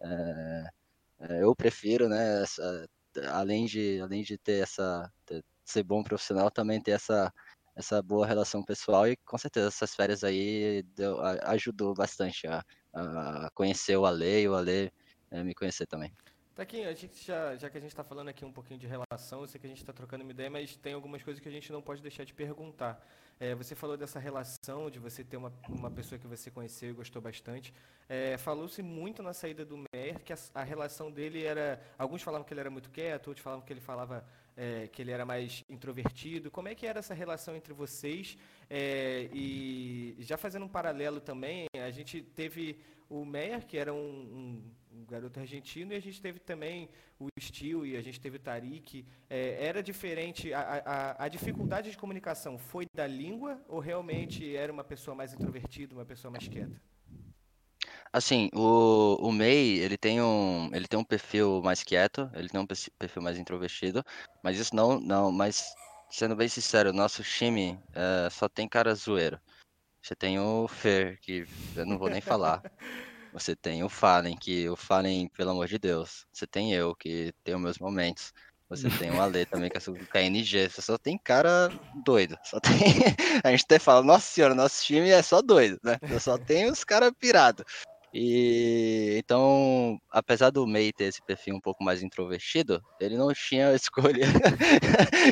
é, eu prefiro, né, essa, além, de, além de ter essa. Ter, ser bom profissional, também ter essa essa boa relação pessoal e com certeza essas férias aí deu, ajudou bastante a, a conhecer o Ale e o Ale é, me conhecer também. Taquinho, já, já que a gente está falando aqui um pouquinho de relação, eu sei que a gente está trocando uma ideia, mas tem algumas coisas que a gente não pode deixar de perguntar. É, você falou dessa relação, de você ter uma, uma pessoa que você conheceu e gostou bastante. É, Falou-se muito na saída do Meyer que a, a, relação dele era. Alguns falavam que ele era muito quieto, outros falavam que ele falava é, que ele era mais introvertido. Como é que era essa relação entre vocês? É, e já fazendo um paralelo também, a gente teve o Meyer, que era um, um, um, garoto argentino, e a gente teve também o Steel e a gente teve o Tariq. É, era diferente, a, a, a, dificuldade de comunicação foi da língua ou realmente era uma pessoa mais introvertida, uma pessoa mais quieta? Assim, o, o Mei, ele tem um, ele tem um perfil mais quieto, ele tem um perfil mais introvertido, mas isso não, não, mas sendo bem sincero, nosso time é, só tem cara zoeiro. Você tem o Fer, que eu não vou nem falar. Você tem o Fallen, que o Fallen, pelo amor de Deus. Você tem eu, que tenho meus momentos. Você tem o Ale também, que é sobre KNG. Você só tem cara doido. Só tem. A gente até fala, nossa senhora, nosso time é só doido, né? Eu só tenho os caras pirados. E então, apesar do May ter esse perfil um pouco mais introvertido, ele não tinha escolha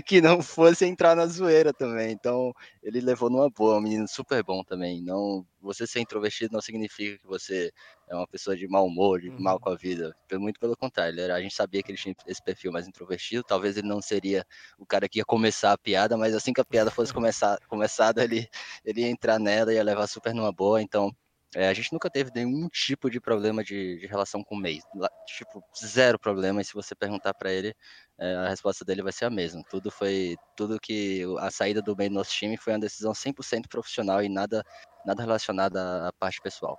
que não fosse entrar na zoeira também. Então, ele levou numa boa, um menino super bom também. Não, você ser introvertido não significa que você é uma pessoa de mau humor, de uhum. mal com a vida. Muito pelo contrário, a gente sabia que ele tinha esse perfil mais introvertido. Talvez ele não seria o cara que ia começar a piada, mas assim que a piada fosse começar, começada, ele, ele ia entrar nela e ia levar super numa boa. Então, é, a gente nunca teve nenhum tipo de problema de, de relação com o MEI. Tipo, zero problema. E se você perguntar para ele, é, a resposta dele vai ser a mesma. Tudo foi. Tudo que. A saída do MEI do nosso time foi uma decisão 100% profissional e nada, nada relacionada à parte pessoal.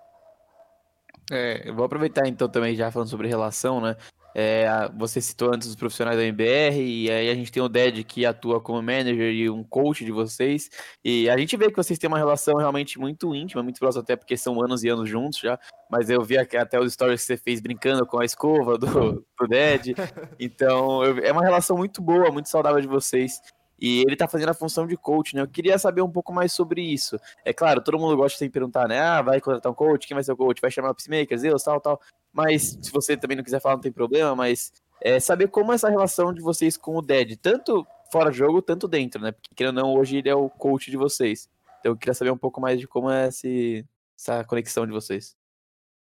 É, eu vou aproveitar então também já falando sobre relação, né? É, você citou antes os profissionais da MBR, e aí a gente tem o Ded que atua como manager e um coach de vocês. E a gente vê que vocês têm uma relação realmente muito íntima, muito próxima, até porque são anos e anos juntos já. Mas eu vi até os stories que você fez brincando com a escova do, do Ded. Então eu, é uma relação muito boa, muito saudável de vocês. E ele tá fazendo a função de coach, né? Eu queria saber um pouco mais sobre isso. É claro, todo mundo gosta de perguntar, né? Ah, vai contratar um coach, quem vai ser o coach? Vai chamar o Peacemakers, eu, tal, tal. Mas se você também não quiser falar, não tem problema, mas é saber como é essa relação de vocês com o Dead, tanto fora jogo, tanto dentro, né? Porque querendo ou não, hoje ele é o coach de vocês. Então eu queria saber um pouco mais de como é esse, essa conexão de vocês.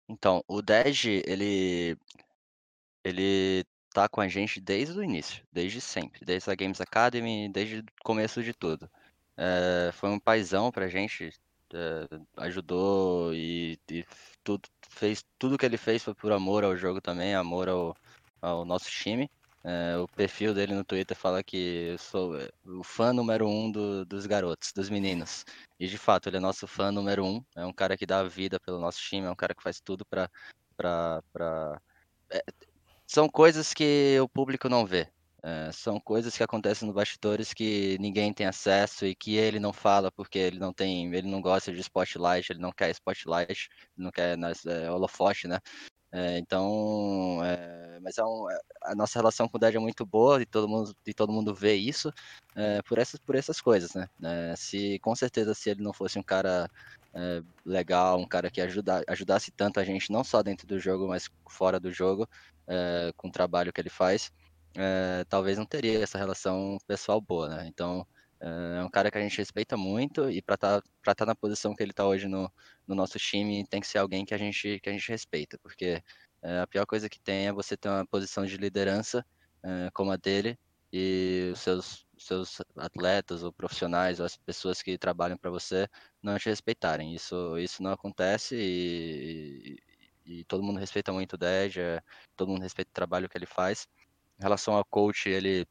Então, o Dead, ele ele tá com a gente desde o início, desde sempre, desde a Games Academy, desde o começo de tudo. É, foi um paizão pra gente, ajudou e, e, tudo, fez tudo que ele fez foi por amor ao jogo também, amor ao, ao nosso time. É, o perfil dele no Twitter fala que eu sou o fã número um do, dos garotos, dos meninos. E de fato, ele é nosso fã número um. É um cara que dá a vida pelo nosso time, é um cara que faz tudo pra. pra, pra... É, são coisas que o público não vê. É, são coisas que acontecem no bastidores que ninguém tem acesso e que ele não fala porque ele não tem, ele não gosta de spotlight, ele não quer spotlight, não quer é, holofote, né? É, então, é, mas é um, a nossa relação com o Dad é muito boa e todo mundo, e todo mundo vê isso por, essas, por essas coisas, né? Se com certeza se ele não fosse um cara legal, um cara que ajuda, ajudasse tanto a gente, não só dentro do jogo, mas fora do jogo, com o trabalho que ele faz, é, talvez não teria essa relação pessoal boa, né? Então, é um cara que a gente respeita muito e para estar tá, tá na posição que ele está hoje no, no nosso time, tem que ser alguém que a gente, que a gente respeita, porque é, a pior coisa que tem é você ter uma posição de liderança é, como a dele e os seus, seus atletas ou profissionais ou as pessoas que trabalham para você não te respeitarem. Isso, isso não acontece e, e, e todo mundo respeita muito o Dej, todo mundo respeita o trabalho que ele faz. Em relação ao coach, ele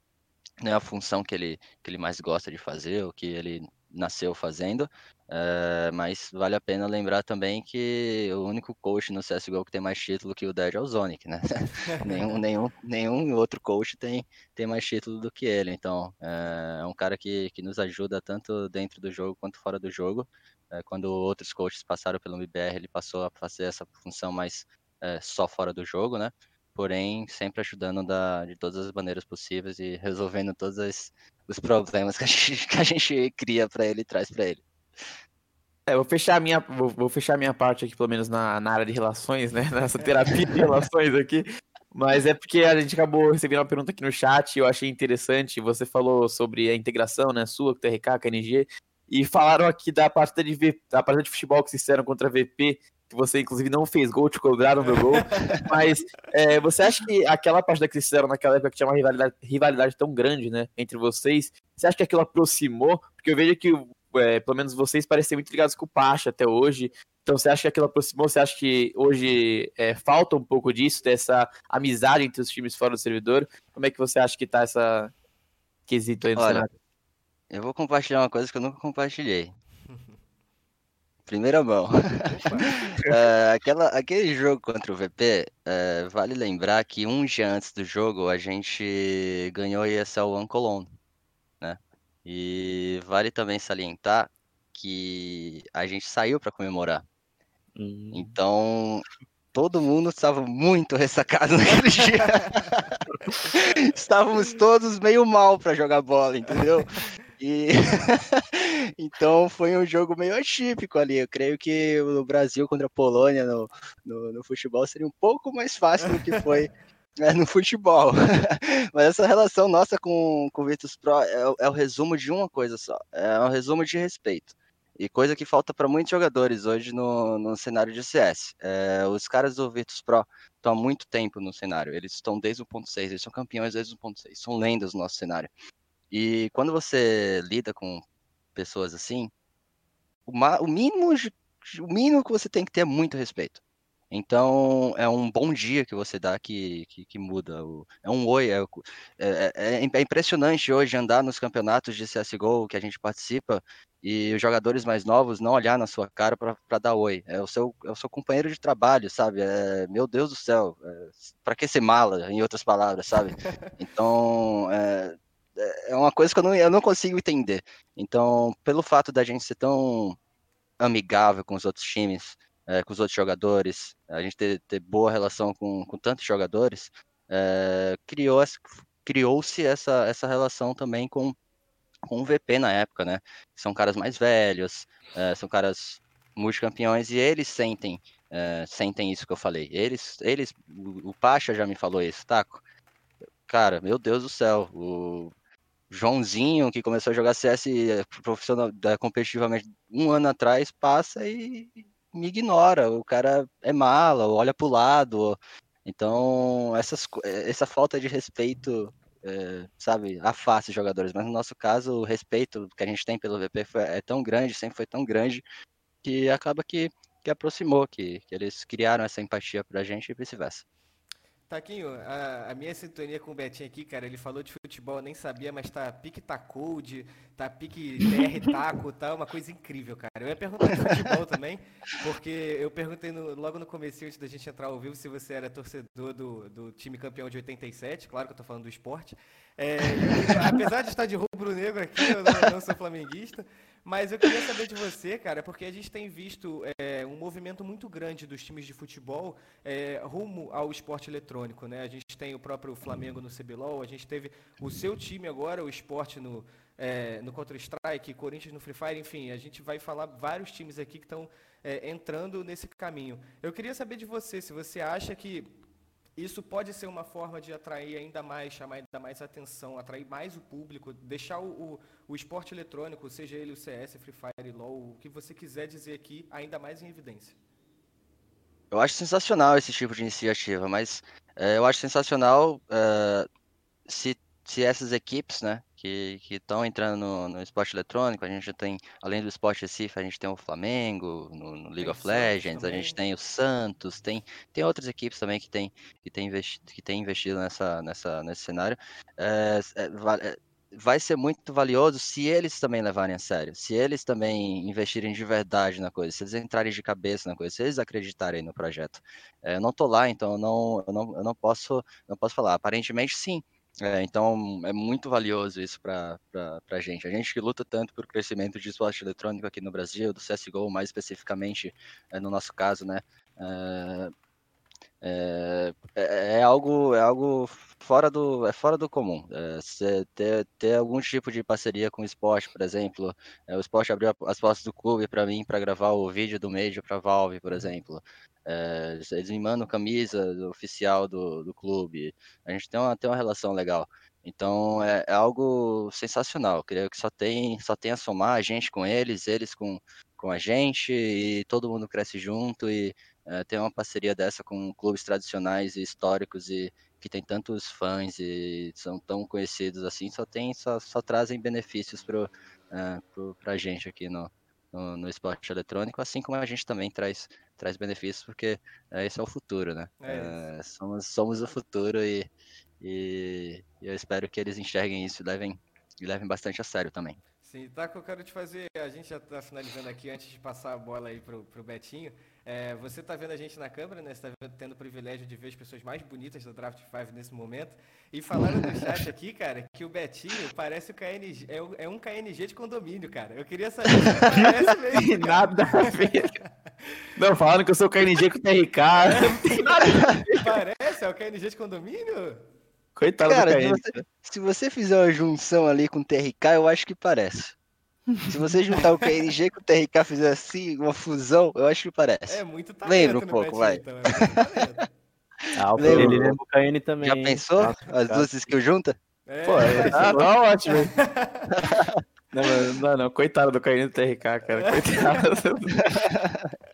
não é a função que ele, que ele mais gosta de fazer, o que ele nasceu fazendo, é, mas vale a pena lembrar também que o único coach no CSGO que tem mais título que o Dead é o Zonic, né? nenhum, nenhum, nenhum outro coach tem, tem mais título do que ele, então é, é um cara que, que nos ajuda tanto dentro do jogo quanto fora do jogo. É, quando outros coaches passaram pelo MBR, ele passou a fazer essa função mais só fora do jogo, né? Porém sempre ajudando da, de todas as maneiras possíveis e resolvendo todos os, os problemas que a gente, que a gente cria para ele e traz para ele. É, vou fechar a minha, vou, vou, fechar a minha parte aqui, pelo menos na, na área de relações, né? Nessa terapia de relações aqui. Mas é porque a gente acabou recebendo uma pergunta aqui no chat, eu achei interessante. Você falou sobre a integração, né? Sua, com o TRK, KNG, e falaram aqui da partida de, v, da partida de futebol que vocês fizeram contra a VP, que você inclusive não fez gol, te cobraram meu gol. Mas é, você acha que aquela partida que vocês fizeram naquela época que tinha uma rivalidade, rivalidade tão grande, né, entre vocês, você acha que aquilo aproximou? Porque eu vejo que, é, pelo menos vocês parecem muito ligados com o Pacha até hoje. Então você acha que aquilo aproximou? Você acha que hoje é, falta um pouco disso, dessa amizade entre os times fora do servidor? Como é que você acha que tá essa quesito aí no Olha, cenário? Eu vou compartilhar uma coisa que eu nunca compartilhei primeira mão. uh, aquela, aquele jogo contra o VP, uh, eh, vale lembrar que um dia antes do jogo a gente ganhou a ESL One Cologne, né? E vale também salientar que a gente saiu para comemorar. Hum. Então, todo mundo estava muito ressacado naquele dia. Estávamos todos meio mal para jogar bola, entendeu? E então foi um jogo meio atípico ali. Eu creio que o Brasil contra a Polônia no, no, no futebol seria um pouco mais fácil do que foi é, no futebol. Mas essa relação nossa com, com o Virtus Pro é, é, o resumo de uma coisa só. É um resumo de respeito. E coisa que falta para muitos jogadores hoje no, no cenário de CS. É, os caras do Virtus Pro estão há muito tempo no cenário. Eles estão desde o 1.6, eles são campeões desde o 1.6, são lendas no nosso cenário. E quando você lida com pessoas assim, o, o mínimo o mínimo que você tem que ter é muito respeito. Então, é um bom dia que você dá que, que, que muda. O, é um oi. É, é, é, é, impressionante hoje andar nos campeonatos de CSGO que a gente participa e os jogadores mais novos não olhar na sua cara para dar oi. É o, seu, é o seu companheiro de trabalho, sabe? É, meu Deus do céu, é, para que ser mala, em outras palavras, sabe? Então, é, é uma coisa que eu não, eu não consigo entender. Então, pelo fato da gente ser tão amigável com os outros times, é, com os outros jogadores, a gente ter, ter boa relação com, com tantos jogadores, é, criou criou-se essa, essa relação também com, com o VP na época, né? São caras mais velhos, é, são caras multicampeões e eles sentem é, sentem isso que eu falei. Eles, eles, o, Pacha já me falou isso, Taco. Cara, meu Deus do céu, o Joãozinho, que começou a jogar CS profissional, competitivamente um ano atrás, passa e me ignora, o cara é mala, olha pro lado. Então, essas, essa falta de respeito, é, sabe, afasta os jogadores. Mas no nosso caso, o respeito que a gente tem pelo VP foi, é tão grande, sempre foi tão grande, que acaba que, que aproximou, que, que eles criaram essa empatia pra gente e vice-versa. Taquinho, a, a, minha sintonia com o Betinho aqui, cara, ele falou de futebol, eu nem sabia, mas tá pique tacode, tá pique TR taco, tá uma coisa incrível, cara. Eu ia perguntar de futebol também, porque eu perguntei no, logo no começo, antes da gente entrar ao vivo, se você era torcedor do, do time campeão de 87, claro que eu tô falando do esporte. É, apesar de estar de rubro-negro aqui, eu não, não sou flamenguista, mas eu queria saber de você, cara, porque a gente tem visto é, um movimento muito grande dos times de futebol é, rumo ao esporte eletrônico, né? A gente tem o próprio Flamengo no CBLOL, a gente teve o seu time agora, o esporte no, é, no Counter-Strike, Corinthians no Free Fire, enfim, a gente vai falar vários times aqui que estão entrando nesse caminho. Eu queria saber de você, se você acha que isso pode ser uma forma de atrair ainda mais, chamar ainda mais atenção, atrair mais o público, deixar o, o, o esporte eletrônico, seja ele o CS, Free Fire, LoL, o que você quiser dizer aqui, ainda mais em evidência. Eu acho sensacional esse tipo de iniciativa, mas é, eu acho sensacional é, se, se essas equipes, né, que estão entrando no, no, esporte eletrônico. A gente já tem, além do esporte Recife, a gente tem o Flamengo, no, no League tem of Legends, a gente tem o Santos, tem, tem outras equipes também que tem, que tem, investido, que tem investido nessa, nessa, nesse cenário. É, é, vai ser muito valioso se eles também levarem a sério, se eles também investirem de verdade na coisa, se eles entrarem de cabeça na coisa, se eles acreditarem no projeto. É, eu não tô lá, então eu não, eu não, eu não posso, não posso falar. Aparentemente, sim, é, então é muito valioso isso para a gente. A gente que luta tanto por crescimento de esporte eletrônico aqui no Brasil, do CSGO mais especificamente, é, no nosso caso, né? É, é, é, é, algo, é algo fora do, é fora do comum. É, ter, ter algum tipo de parceria com o esporte, por exemplo. É, o esporte abriu as portas do clube para mim para gravar o vídeo do Major para Valve, por exemplo. É, eles me mandam camisa oficial do, do clube. A gente tem uma, tem uma relação legal. Então é, é, algo sensacional. Creio que só tem, só tem a somar a gente com eles, eles com, com a gente, e todo mundo cresce junto e é, ter uma parceria dessa com clubes tradicionais e históricos e que tem tantos fãs e são tão conhecidos assim, só tem, só, só trazem benefícios para é, a gente aqui no, no, no, esporte eletrônico, assim como a gente também traz, traz benefícios, porque é, esse é o futuro, né? É é, somos, somos o futuro e, e, eu espero que eles enxerguem isso e levem, e levem bastante a sério também. Sim, tá que eu quero te fazer, a gente já está finalizando aqui, antes de passar a bola aí pro, pro Betinho, é, você está vendo a gente na câmera, né? Você está tendo o privilégio de ver as pessoas mais bonitas do Draft 5 nesse momento. E falaram no chat aqui, cara, que o Betinho parece o KNG, é, um KNG de condomínio, cara. Eu queria saber se parece mesmo. Nada a ver. Não, falando que eu sou o KNG com o TRK. Parece? É o KNG de condomínio? Coitado Cara, do se KN. você, se você fizer uma junção ali com o TRK, eu acho que parece. Se você juntar o KNG com o TRK fizer assim, uma fusão, eu acho que parece. É muito talento Lembra um pouco, vai. então, é. Ah, o Lembra? ele lembra o KN também. Já pensou? Nossa, As cara. duas skills juntas? É, Pô, é, tá, tá ótimo. Não, não, não, coitado do KN do TRK, cara. Coitado.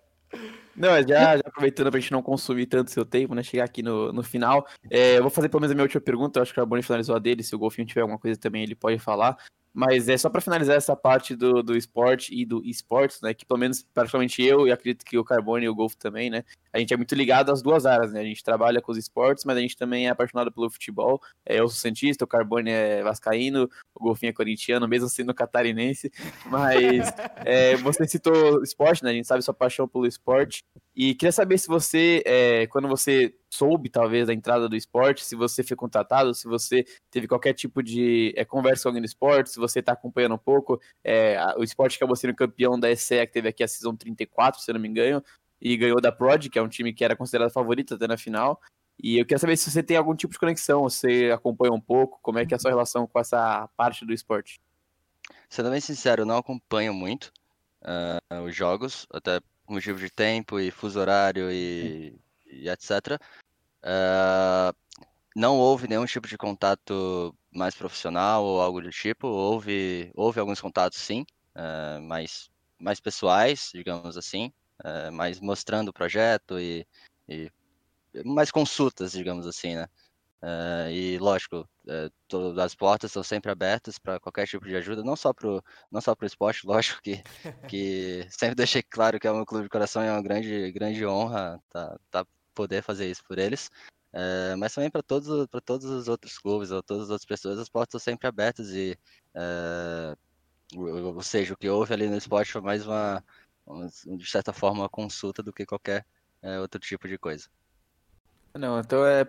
Não, já, já aproveitando pra gente não consumir tanto seu tempo, né? Chegar aqui no, no final. é, eu vou fazer pelo menos a minha última pergunta. Eu acho que o Carbone finalizou a dele. Se o Golfinho tiver alguma coisa também, ele pode falar. Mas é só pra finalizar essa parte do, do esporte e do esportes, né? Que pelo menos, praticamente eu e acredito que o Carbone e o Golf também, né? A gente é muito ligado às duas áreas, né? A gente trabalha com os esportes, mas a gente também é apaixonado pelo futebol. É, eu sou Santista, o Carbone é vascaíno, o Golfinho é corintiano, mesmo sendo catarinense. Mas é, você citou esporte, né? A gente sabe sua paixão pelo esporte. E queria saber se você, é, quando você soube, talvez, da entrada do esporte, se você foi contratado, se você teve qualquer tipo de é, conversa com alguém do esporte, se você está acompanhando um pouco. É, o esporte acabou sendo campeão da ESEA, que teve aqui a Season 34, se eu não me engano, e ganhou da Prod, que é um time que era considerado favorito até na final. E eu queria saber se você tem algum tipo de conexão, você acompanha um pouco, como é que é a sua relação com essa parte do esporte. Sendo bem sincero, não acompanho muito ah, os jogos, até motivo de tempo e fuso horário e, e etc. Ah, não houve nenhum tipo de contato mais profissional ou algo do tipo. Houve, houve alguns contatos, sim, ah, mais, mais pessoais, digamos assim, ah, mais mostrando o projeto e, e mais consultas, digamos assim, né? Ah, e lógico, eh, to- as portas estão sempre abertas para qualquer tipo de ajuda, não só pro, não só pro esporte, lógico que, que sempre deixei claro que é o meu clube de coração e é uma grande, grande honra tá, tá poder fazer isso por eles. Eh, mas também para todos, para todos os outros clubes ou todas as outras pessoas, as portas estão sempre abertas e, eh, o- ou seja, o que houve ali no esporte foi mais uma, uma- de certa forma, uma consulta do que qualquer outro tipo de coisa. Não, então é.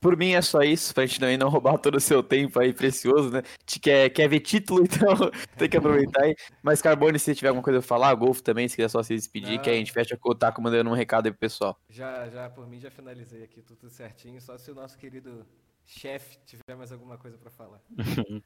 Por mim é só isso, pra gente também não roubar todo o seu tempo aí precioso, né? Te quer, quer ver título, então tem que aproveitar aí. Mas Carbone, se tiver alguma coisa a falar, Golfo também, se quiser só se despedir, que aí a gente fecha com o Taco mandando um recado aí pro pessoal. Já, já, por mim, já finalizei aqui tudo certinho. Só se o nosso querido chefe tiver mais alguma coisa pra falar.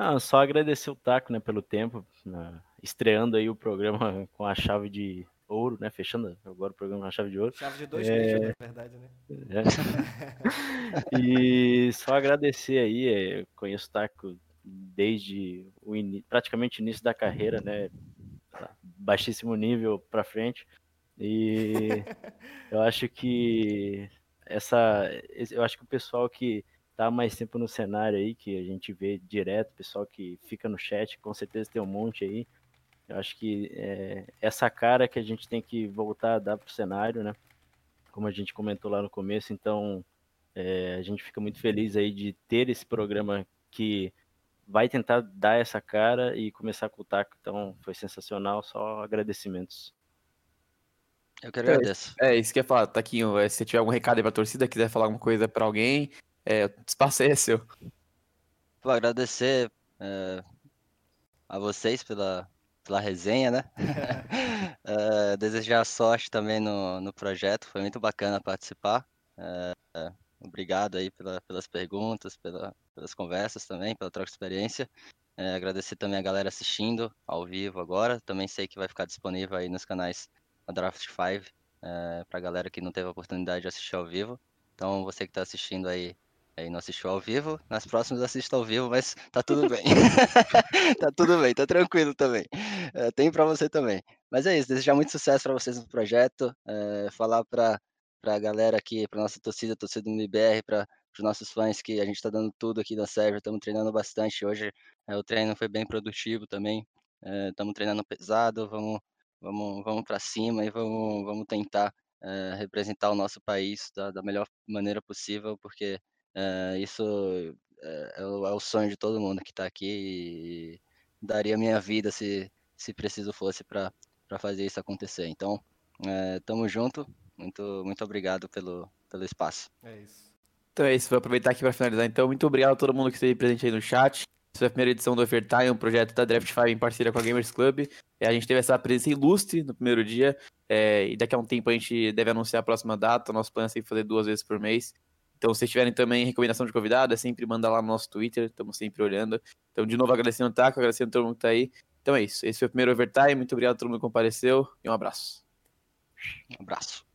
Ah, só agradecer o Taco, né, pelo tempo, né, estreando aí o programa com a chave de ouro, né, fechando agora o programa com a chave de ouro. Chave de dois É. na verdade, né? É. E só agradecer aí, é, conheço o Taco desde o ini- praticamente início da carreira, né, baixíssimo nível pra frente. E eu acho que essa, eu acho que o pessoal que tá mais tempo no cenário aí, que a gente vê direto, pessoal que fica no chat, com certeza tem um monte aí. Eu acho que é, essa cara que a gente tem que voltar a dar pro cenário, né? Como a gente comentou lá no começo, então é, a gente fica muito feliz aí de ter esse programa que vai tentar dar essa cara e começar com o taco. Então foi sensacional, só agradecimentos. Eu que É, agradeço. É, isso que eu ia falar, Taquinho, é, se tiver algum recado aí pra torcida, quiser falar alguma coisa pra alguém, é, o espaço aí é seu. Vou agradecer eh, a vocês pela, pela resenha, né? Eh, desejar sorte também no, no projeto, foi muito bacana participar. Eh, obrigado aí pela, pelas perguntas, pela, pelas conversas também, pela troca de experiência. Eh, agradecer também a galera assistindo ao vivo agora. Também sei que vai ficar disponível aí nos canais da Draft 5 eh, para a galera que não teve a oportunidade de assistir ao vivo. Então, você que está assistindo aí aí não assistiu ao vivo, nas próximas assista ao vivo, mas tá tudo bem. tá tudo bem, tá tranquilo também. É, tem para você também. Mas é isso, desejar muito sucesso para vocês no projeto, é, falar para a galera aqui, para nossa torcida, torcida do MBR, para os nossos fãs que a gente está dando tudo aqui na Sérvia, estamos treinando bastante. Hoje é, o treino foi bem produtivo também, estamos treinando pesado, vamos, vamos, vamos para cima e vamos, vamos tentar é, representar o nosso país da, da melhor maneira possível, porque é, isso é, é, o, é, o, sonho de todo mundo que está aqui e daria minha vida se, se preciso fosse para fazer isso acontecer. Então, é, tamo junto. Muito, muito obrigado pelo, pelo espaço. É isso. Então é isso, vou aproveitar aqui para finalizar. Então, muito obrigado a todo mundo que esteve presente aí no chat. Essa foi a primeira edição do Overtime, um projeto da Draft 5 em parceria com a Gamers Club. A gente teve essa presença ilustre no primeiro dia, é, e daqui a um tempo a gente deve anunciar a próxima data. O nosso plano é sempre fazer duas vezes por mês. Então, se tiverem também recomendação de convidado, é sempre manda lá no nosso Twitter, estamos sempre olhando. Então, de novo, agradecendo o Taco, agradecendo todo mundo que tá aí. Então é isso. Esse foi o primeiro overtime. Muito obrigado a todo mundo que compareceu e um abraço. Um abraço.